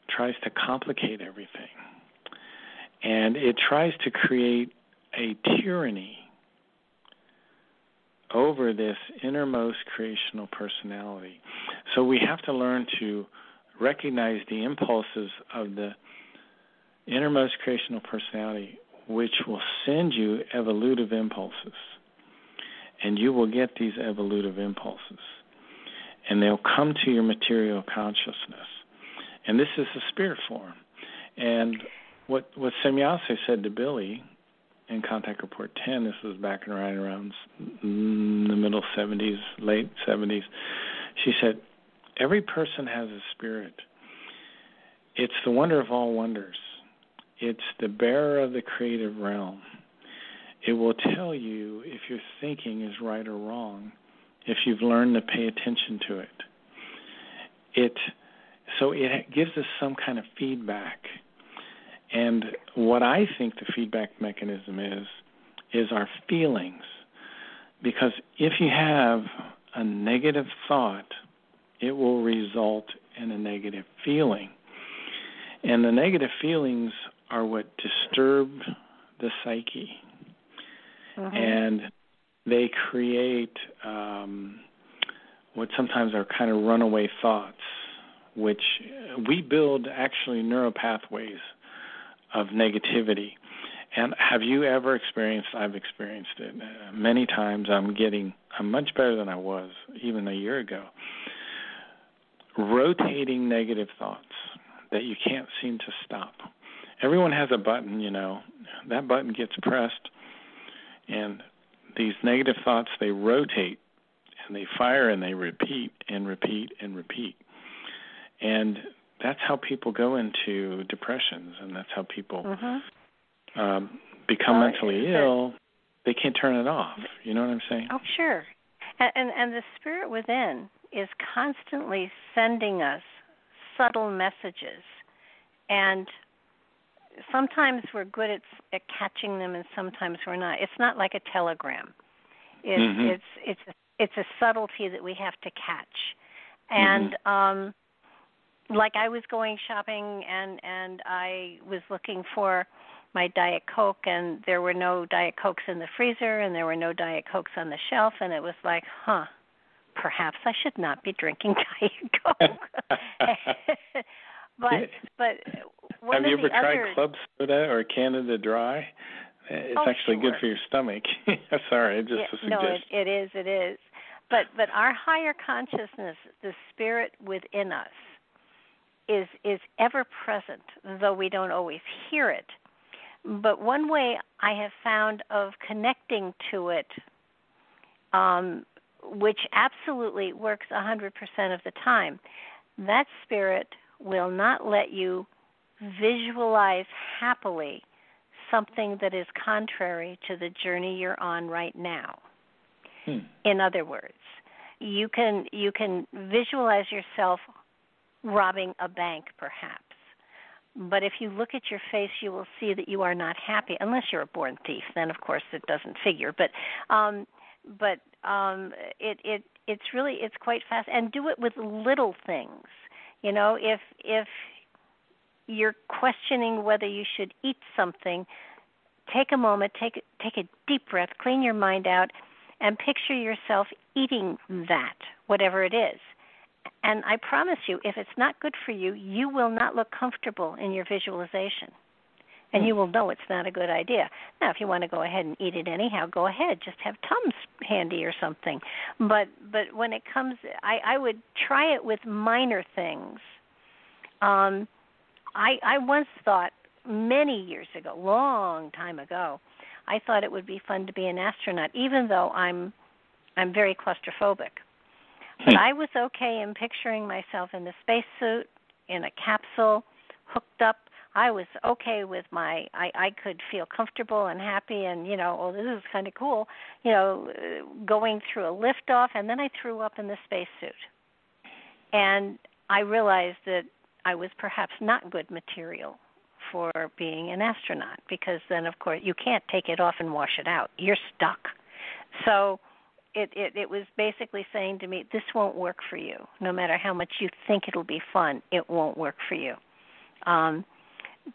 tries to complicate everything. And it tries to create a tyranny over this innermost creational personality. So we have to learn to recognize the impulses of the innermost creational personality, which will send you evolutive impulses. And you will get these evolutive impulses. And they'll come to your material consciousness. And this is the spirit form. And what what Semjase said to Billy in Contact Report 10, this was back and right around mm, the middle 70s, late 70s. She said, Every person has a spirit. It's the wonder of all wonders. It's the bearer of the creative realm. It will tell you if your thinking is right or wrong, if you've learned to pay attention to it. It so it gives us some kind of feedback. And what I think the feedback mechanism is is our feelings. Because if you have a negative thought, it will result in a negative feeling. And the negative feelings are what disturb the psyche. Mm-hmm. And they create um, what sometimes are kind of runaway thoughts, which we build actually neural pathways of negativity. And have you ever experienced? I've experienced it uh, many times. I'm getting, I'm much better than I was even a year ago. Rotating negative thoughts that you can't seem to stop everyone has a button, you know. That button gets pressed, and these negative thoughts they rotate and they fire and they repeat and repeat and repeat. And that's how people go into depressions, and that's how people mm-hmm. um, become mentally ill. They can't turn it off. You know what I'm saying? Oh, sure. And, and and the spirit within is constantly sending us subtle messages, and sometimes we're good at, at catching them and sometimes we're not. It's not like a telegram. It's mm-hmm. it's it's a, it's a subtlety that we have to catch. And mm-hmm. um like I was going shopping and and I was looking for my diet coke and there were no diet cokes in the freezer and there were no diet cokes on the shelf and it was like, "Huh, perhaps I should not be drinking diet coke." but but have you ever tried other... club soda or Canada Dry? It's oh, actually sure. good for your stomach. Sorry, just yeah, a suggestion. No, it, it is. It is. But but our higher consciousness, the spirit within us, is is ever present, though we don't always hear it. But one way I have found of connecting to it, um, which absolutely works 100% of the time, that spirit will not let you visualize happily something that is contrary to the journey you're on right now. Hmm. In other words, you can you can visualize yourself robbing a bank perhaps. But if you look at your face, you will see that you are not happy unless you're a born thief. Then, of course, it doesn't figure. But, um, but um, it it it's really it's quite fast. And do it with little things. You know, if if you're questioning whether you should eat something, take a moment, take take a deep breath, clean your mind out, and picture yourself eating that, whatever it is. And I promise you, if it's not good for you, you will not look comfortable in your visualization. And you will know it's not a good idea. Now, if you want to go ahead and eat it anyhow, go ahead. Just have Tums handy or something. But but when it comes, I I would try it with minor things. Um, I I once thought many years ago, long time ago, I thought it would be fun to be an astronaut, even though I'm I'm very claustrophobic. But hmm. I was okay in picturing myself in the spacesuit in a capsule, hooked up. I was okay with my I I could feel comfortable and happy and you know, oh this is kind of cool, you know, going through a liftoff and then I threw up in the spacesuit. And I realized that I was perhaps not good material for being an astronaut because then of course you can't take it off and wash it out. You're stuck. So it, it it was basically saying to me, this won't work for you. No matter how much you think it'll be fun, it won't work for you. Um,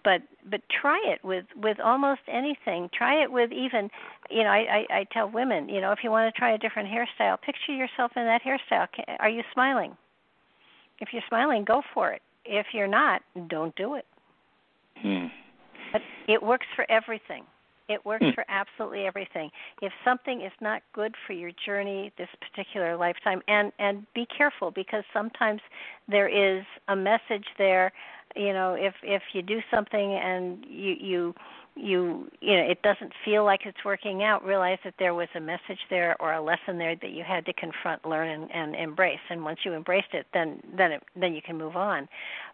but but try it with with almost anything. Try it with even, you know, I, I I tell women, you know, if you want to try a different hairstyle, picture yourself in that hairstyle. Are you smiling? If you're smiling, go for it. If you're not, don't do it. Hmm. But it works for everything. It works Hmm. for absolutely everything. If something is not good for your journey this particular lifetime and and be careful because sometimes there is a message there, you know, if if you do something and you you you you know it doesn't feel like it's working out realize that there was a message there or a lesson there that you had to confront learn and, and embrace. And once you embraced it then then it, then you can move on.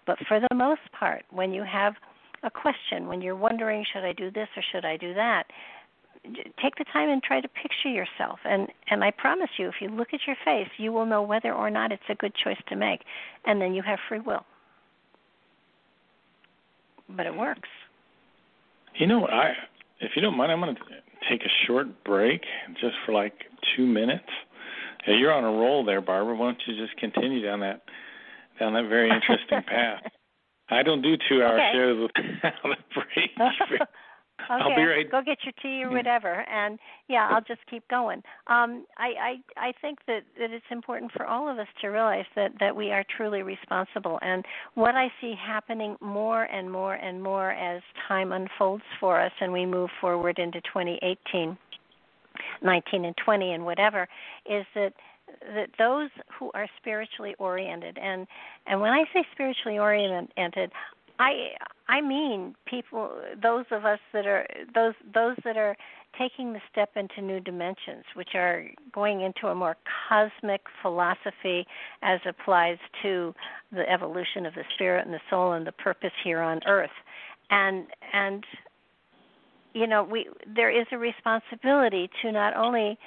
But for the most part when you have a question when you're wondering should I do this or should I do that take the time and try to picture yourself. And and I promise you if you look at your face you will know whether or not it's a good choice to make. And then you have free will. But it works You know, I if you don't mind, I'm going to take a short break just for like two minutes. Yeah, you're on a roll there, Barbara. Why don't you just continue down that down that very interesting path? I don't do two hour Okay. shows without a break. okay. I'll be right- Go get your tea or whatever, and yeah, I'll just keep going. Um, I, I I think that that it's important for all of us to realize that that we are truly responsible. And what I see happening more and more and more as time unfolds for us, and we move forward into 2018, 19 and 20 and whatever, is that that those who are spiritually oriented and and when I say spiritually oriented I I mean people those of us that are those those that are taking the step into new dimensions which are going into a more cosmic philosophy as applies to the evolution of the spirit and the soul and the purpose here on earth. And and you know we there is a responsibility to not only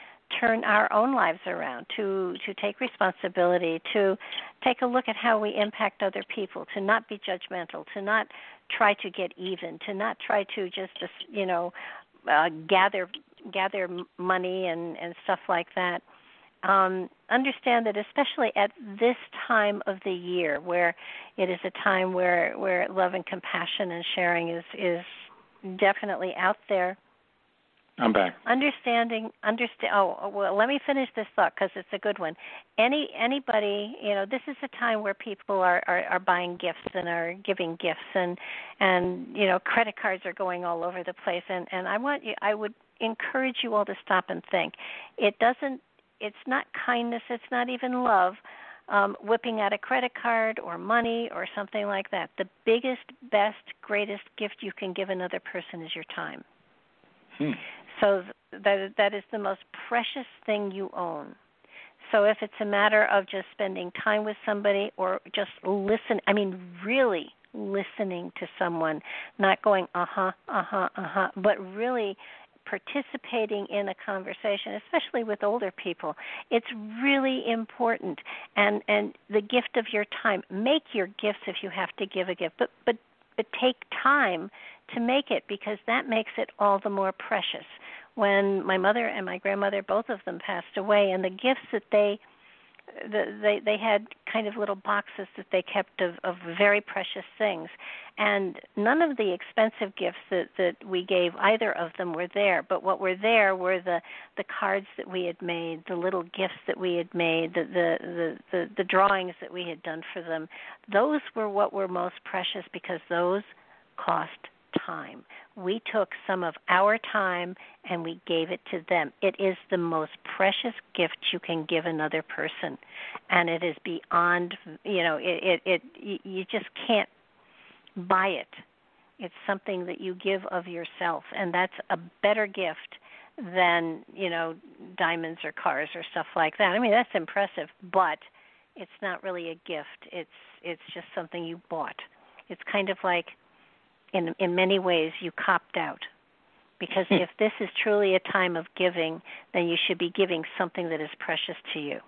turn our own lives around to to take responsibility to take a look at how we impact other people to not be judgmental to not try to get even to not try to just you know uh, gather gather money and and stuff like that. Um, understand that especially at this time of the year where it is a time where where love and compassion and sharing is is definitely out there I'm back. understanding understand oh well let me finish this thought because it's a good one any anybody you know this is a time where people are, are are buying gifts and are giving gifts and and you know credit cards are going all over the place and and i want you i would encourage you all to stop and think it doesn't it's not kindness it's not even love um, whipping out a credit card or money or something like that. The biggest, best, greatest gift you can give another person is your time. Hmm. So that that is the most precious thing you own. So if it's a matter of just spending time with somebody or just listen, I mean really listening to someone, not going uh-huh, uh-huh, uh-huh, but really participating in a conversation, especially with older people. It's really important. And and the gift of your time. Make your gifts if you have to give a gift, but but but take time to make it because that makes it all the more precious. When my mother and my grandmother, both of them, passed away, and the gifts that they the, they they had kind of little boxes that they kept of, of very precious things, and none of the expensive gifts that that we gave either of them were there. But what were there were the the cards that we had made, the little gifts that we had made, the the the the, the drawings that we had done for them. Those were what were most precious because those cost time. We took some of our time and we gave it to them. It is the most precious gift you can give another person, and it is beyond. You know, it it, it you just can't buy it. It's something that you give of yourself, and that's a better gift than you know diamonds or cars or stuff like that. I mean, that's impressive, but it's not really a gift. It's it's just something you bought. It's kind of like in in many ways you copped out. Because if this is truly a time of giving, then you should be giving something that is precious to you.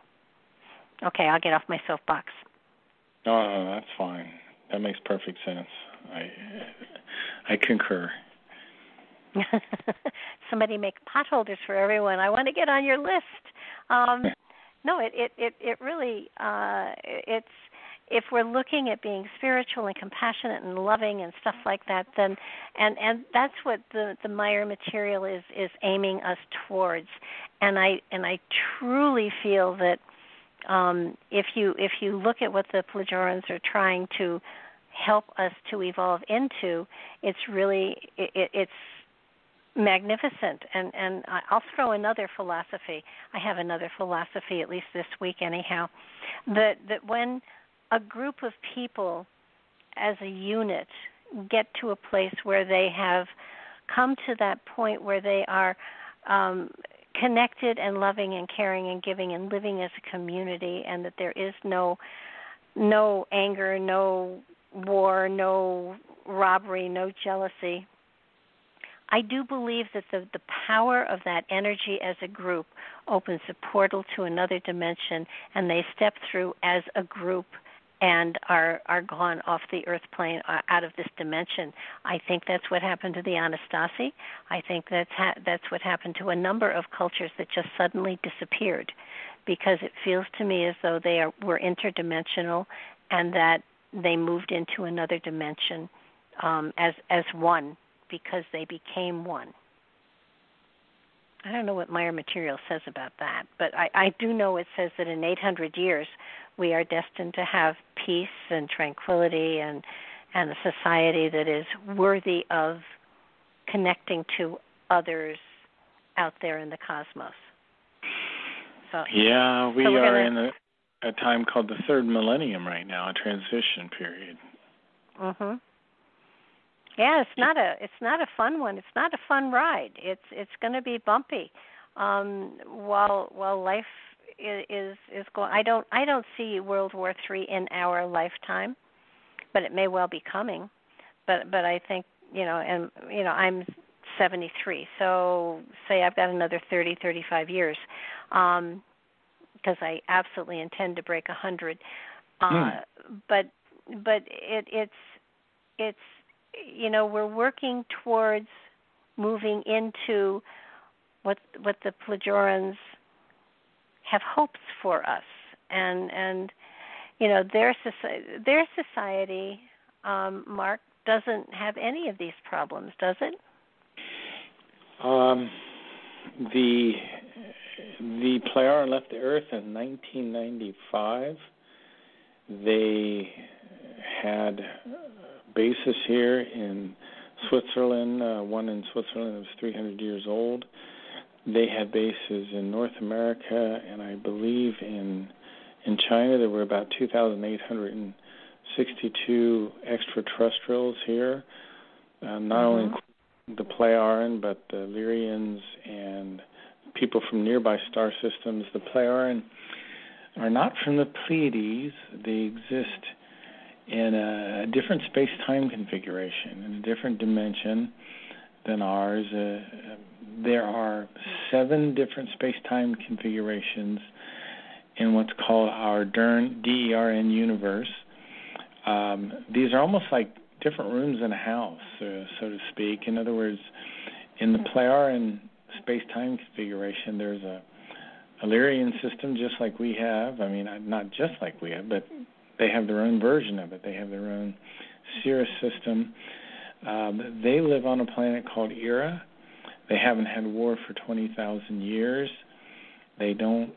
Okay, I'll get off my soapbox. No, no, that's fine. That makes perfect sense. I I concur. Somebody make potholders for everyone. I want to get on your list. Um, no, it it it, it really uh, it's if we're looking at being spiritual and compassionate and loving and stuff like that, then and and that's what the the Meier material is is aiming us towards. And I and I truly feel that um, if you if you look at what the Plejarans are trying to help us to evolve into, it's really it, it's magnificent and and I'll throw another philosophy. I have another philosophy at least this week anyhow that that when a group of people as a unit get to a place where they have come to that point where they are um, connected and loving and caring and giving and living as a community and that there is no no anger, no war, no robbery, no jealousy. I do believe that the, the power of that energy as a group opens a portal to another dimension and they step through as a group and are are gone off the earth plane uh, out of this dimension. I think that's what happened to the Anasazi. I think that's ha- that's what happened to a number of cultures that just suddenly disappeared because it feels to me as though they are were interdimensional and that they moved into another dimension um, as as one because they became one. I don't know what Meier Material says about that, but I, I do know it says that in 800 years we are destined to have peace and tranquility and and a society that is worthy of connecting to others out there in the cosmos. So yeah, we so are gonna, in a, a time called the third millennium right now, a transition period. Mhm. Yeah, it's not a it's not a fun one. It's not a fun ride. It's it's going to be bumpy. Um while while life is is going. I don't I don't see World War Three in our lifetime, but it may well be coming. But but I think you know, and you know, I'm 73, so say I've got another 30 35 years, um, because I absolutely intend to break a hundred. Uh, mm. But but it it's it's you know we're working towards moving into what what the Plejorans have hopes for us. And and you know their society their society um mark doesn't have any of these problems does it? Um the the Plejaren left the earth in 1995 they had bases here in Switzerland uh, one in Switzerland that was 300 years old they had bases in North America and I believe in in China. There were about 2,862 extraterrestrials here, uh, not mm-hmm. only the Plejaren but the Lyrians and people from nearby star systems. The Plejaren are not from the Pleiades. They exist in a different space-time configuration, in a different dimension than ours. Uh, there are seven different space-time configurations in what's called our DERN, D-E-R-N universe. Um, these are almost like different rooms in a house, uh, so to speak. In other words, in the Plejaren space-time configuration, there's a Illyrian system just like we have. I mean, not just like we have, but they have their own version of it. They have their own Sirius system. Um, they live on a planet called Erra. They haven't had war for 20,000 years. They don't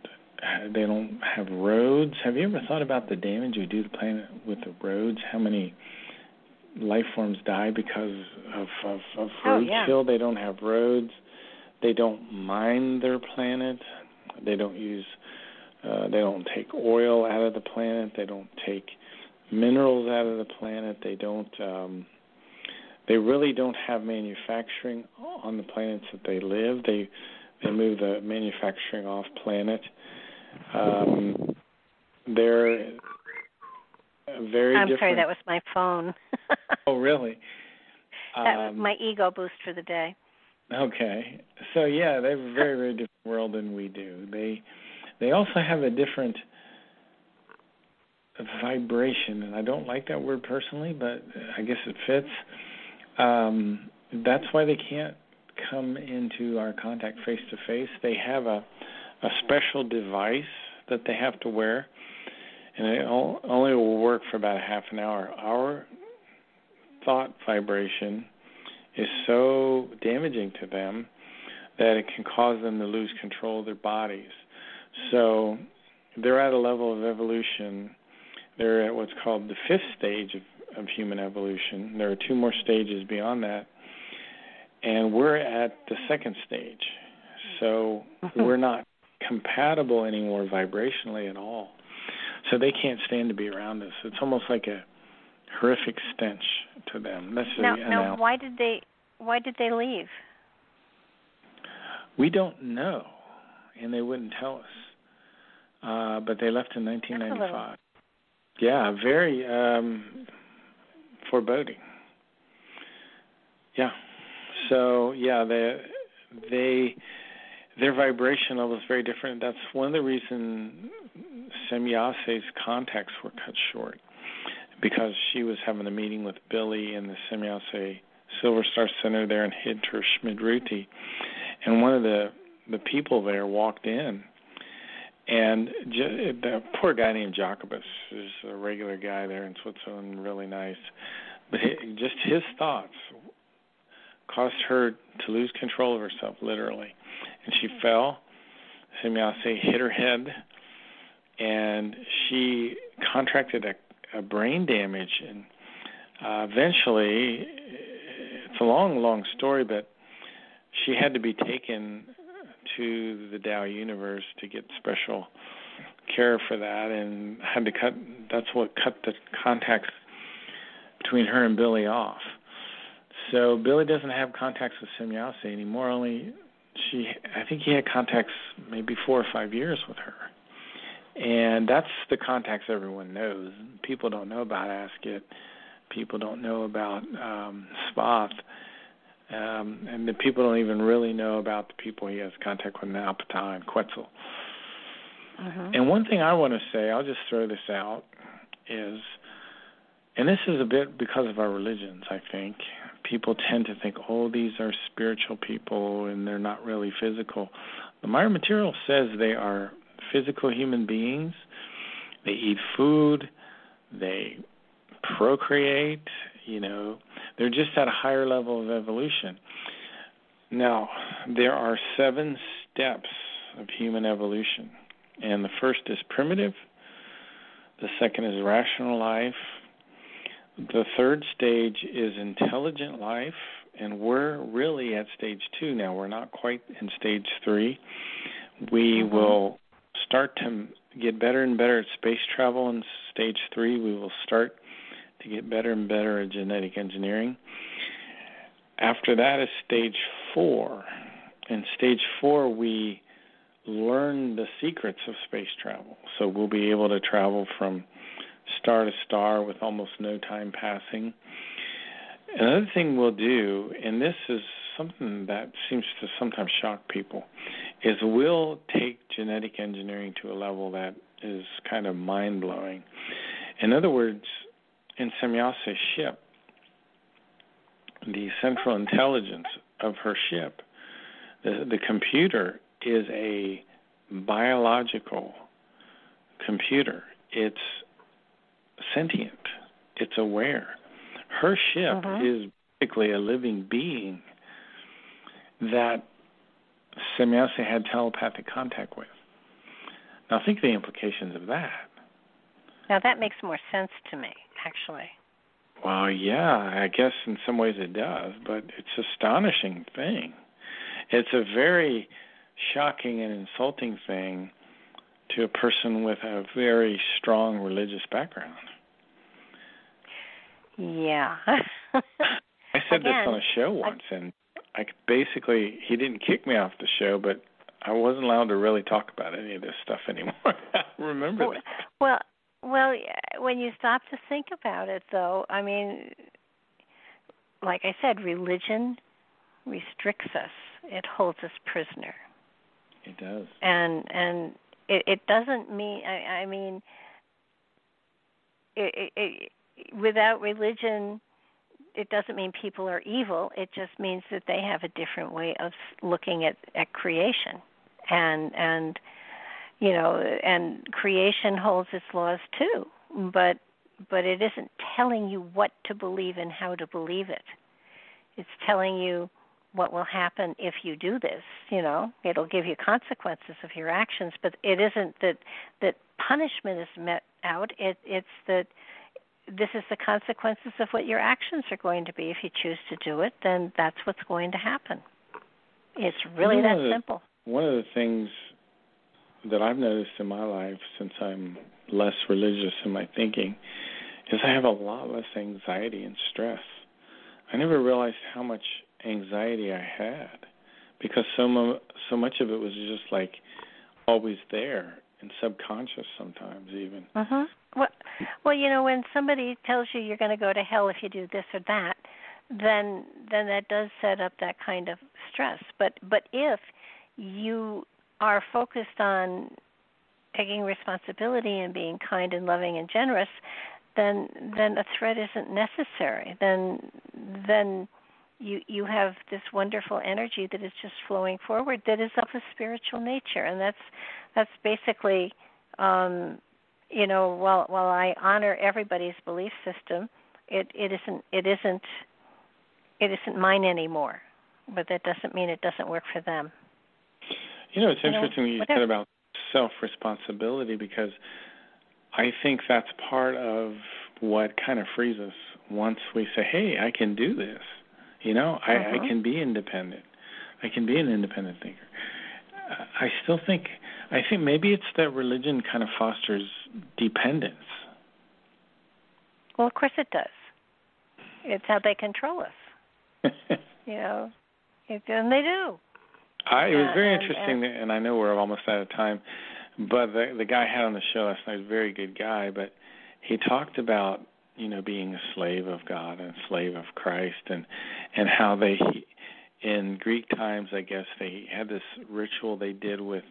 they don't have roads. Have you ever thought about the damage we do to the planet with the roads? How many life forms die because of of, of oh, yeah. They don't have roads. They don't mine their planet. They don't use. Uh, they don't take oil out of the planet. They don't take minerals out of the planet. They don't. Um, they really don't have manufacturing on the planets that they live. They they move the manufacturing off planet. Um, they're very I'm different. sorry, that was my phone. oh, really? that was Um, my ego boost for the day. Okay. So yeah, they have a very very different world than we do. They they also have a different vibration, and I don't like that word personally, but I guess it fits. Um, that's why they can't come into our contact face to face. They have a a special device that they have to wear, and it only will work for about a half an hour. Our thought vibration is so damaging to them that it can cause them to lose control of their bodies. So they're at a level of evolution. They're at what's called the fifth stage of, of human evolution. There are two more stages beyond that. And we're at the second stage. So Mhm. we're not compatible anymore vibrationally at all. So they can't stand to be around us. It's almost like a horrific stench to them. That's the Now, now, why did they why did they leave? We don't know, and they wouldn't tell us. Uh, but they left in 1995. Yeah, very um, foreboding. Yeah. So yeah, they they their vibration level is very different. That's one of the reasons Semjase's contacts were cut short because she was having a meeting with Billy in the Semjase Silver Star Center there in Hinterschmidrüti, and one of the the people there walked in, and the poor guy named Jacobus is a regular guy there in Switzerland, really nice, but just his thoughts caused her to lose control of herself, literally, and she fell. Semjase hit her head, and she contracted a, a brain damage, and uh, eventually, it's a long, long story, but she had to be taken to the DAL Universe to get special care for that, and had to cut. That's what cut the contacts between her and Billy off. So Billy doesn't have contacts with Semjase anymore. Only she, I think he had contacts maybe four or five years with her, and that's the contacts everyone knows. People don't know about Asket. People don't know about um, Sfath. Um, and the people don't even really know about the people he has contact with now, Ptah and Quetzal. Mhm. And one thing I want to say, I'll just throw this out, is, and this is a bit because of our religions, I think. People tend to think, oh, these are spiritual people and they're not really physical. The Meier material says they are physical human beings. They eat food. They procreate. You know, they're just at a higher level of evolution. Now, there are seven steps of human evolution. And the first is primitive, the second is rational life, the third stage is intelligent life, and we're really at stage two now. We're not quite in stage three. We Mhm. will start to get better and better at space travel in stage three. We will start to get better and better at genetic engineering. After that is stage four. In stage four, we learn the secrets of space travel. So we'll be able to travel from star to star with almost no time passing. Another thing we'll do, and this is something that seems to sometimes shock people, is we'll take genetic engineering to a level that is kind of mind blowing. In other words, in Semjase's ship, the central intelligence of her ship, the, the computer is a biological computer. It's sentient. It's aware. Her ship Mhm. is basically a living being that Semjase had telepathic contact with. Now think of the implications of that. Now that makes more sense to me, actually. Well, yeah, I guess in some ways it does, but it's astonishing thing. It's a very shocking and insulting thing to a person with a very strong religious background. Yeah. I said this on a show once, and I basically he didn't kick me off the show, but I wasn't allowed to really talk about any of this stuff anymore. Remember well, that? Well, well, when you stop to think about it, though, I mean, like I said, religion restricts us. It holds us prisoner. It does. And and it, it doesn't mean. I, I mean, it, it, it, without religion, it doesn't mean people are evil. It just means that they have a different way of looking at at creation, and and you know, and creation holds its laws too. But but it isn't telling you what to believe and how to believe it. It's telling you what will happen if you do this you know it'll give you consequences of your actions but it isn't that that punishment is met out it it's that this is the consequences of what your actions are going to be if you choose to do it then that's what's going to happen it's really that the, simple one of the things that I've noticed in my life since I'm less religious in my thinking is I have a lot less anxiety and stress. I never realized how much anxiety I had because so mo- so much of it was just like always there and subconscious sometimes even. Mhm. Well, well, you know, when somebody tells you you're going to go to hell if you do this or that, then then that does set up that kind of stress. But but if you are focused on taking responsibility and being kind and loving and generous, then then a threat isn't necessary. Then then you you have this wonderful energy that is just flowing forward that is of a spiritual nature. And that's that's basically um you know while while I honor everybody's belief system it it isn't it isn't it isn't mine anymore. But that doesn't mean it doesn't work for them you know it's you interesting know, what you said about self responsibility because I think that's part of what kind of frees us once we say hey I can do this you know, uh-huh. I, I mm-hmm. can be independent. I can be an independent thinker. I still think I think maybe it's that religion kind of fosters dependence. Well, of course it does. It's how they control us. you know, it, and they do. I, it was very interesting, and, and I know we're almost out of time, but the the guy I had on the show last night was a very good guy, but he talked about you know being a slave of God and a slave of Christ and and how they in Greek times I guess they had this ritual they did with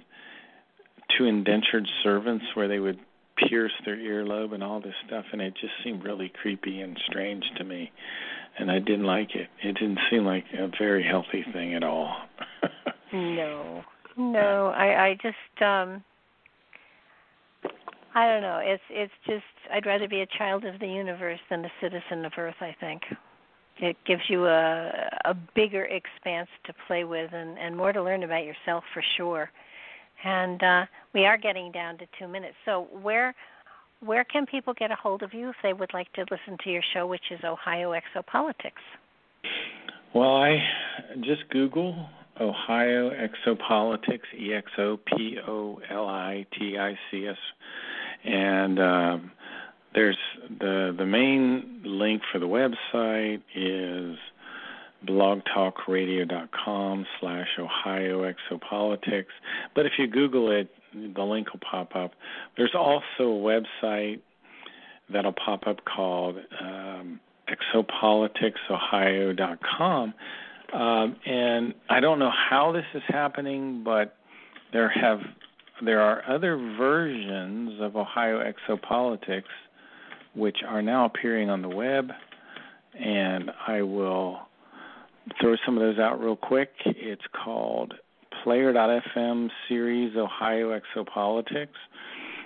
two indentured servants where they would pierce their earlobe and all this stuff and it just seemed really creepy and strange to me and I didn't like it. It didn't seem like a very healthy thing at all. no. No, I I just um I don't know. It's it's just I'd rather be a child of the universe than a citizen of Earth. I think it gives you a a bigger expanse to play with and and more to learn about yourself for sure. And uh, we are getting down to two minutes. So where where can people get a hold of you if they would like to listen to your show, which is Ohio Exopolitics? Well, I just Google Ohio Exopolitics, E X O P O L I T I C S and um, there's the the main link for the website is blogtalkradio.com slash Ohio Exopolitics. But if you Google it, the link will pop up. There's also a website that'll pop up called um, exopoliticsohio.com. Um, and I don't know how this is happening, but there have there are other versions of Ohio Exopolitics which are now appearing on the web, and I will throw some of those out real quick. It's called Player.fm series Ohio Exopolitics.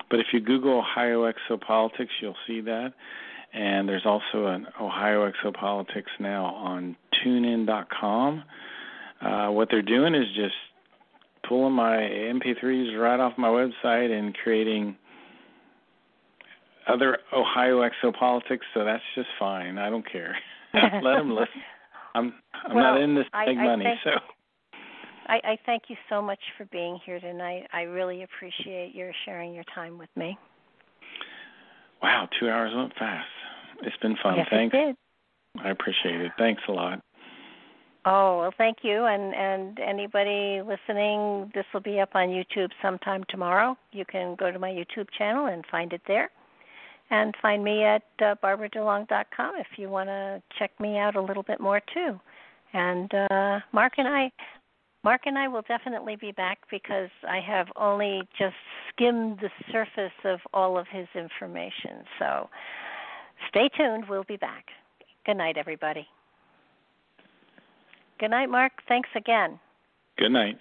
But if you Google Ohio Exopolitics, you'll see that. And there's also an Ohio Exopolitics now on tunein.com. Uh, what they're doing is just pulling my MP3s right off my website and creating other Ohio exopolitics, so that's just fine. I don't care. Let them listen. I'm I'm well, not in this big I, I money, thank, so. I, I thank you so much for being here tonight. I really appreciate your sharing your time with me. Wow, two hours went fast. It's been fun. Yes, Thanks. It did. I appreciate it. Thanks a lot. Oh well, thank you, and and anybody listening, this will be up on YouTube sometime tomorrow. You can go to my YouTube channel and find it there, and find me at uh, barbaradulong.com if you want to check me out a little bit more too. And uh, Mark and I, Mark and I will definitely be back because I have only just skimmed the surface of all of his information. So stay tuned. We'll be back. Good night, everybody. Good night, Mark. Thanks again. Good night.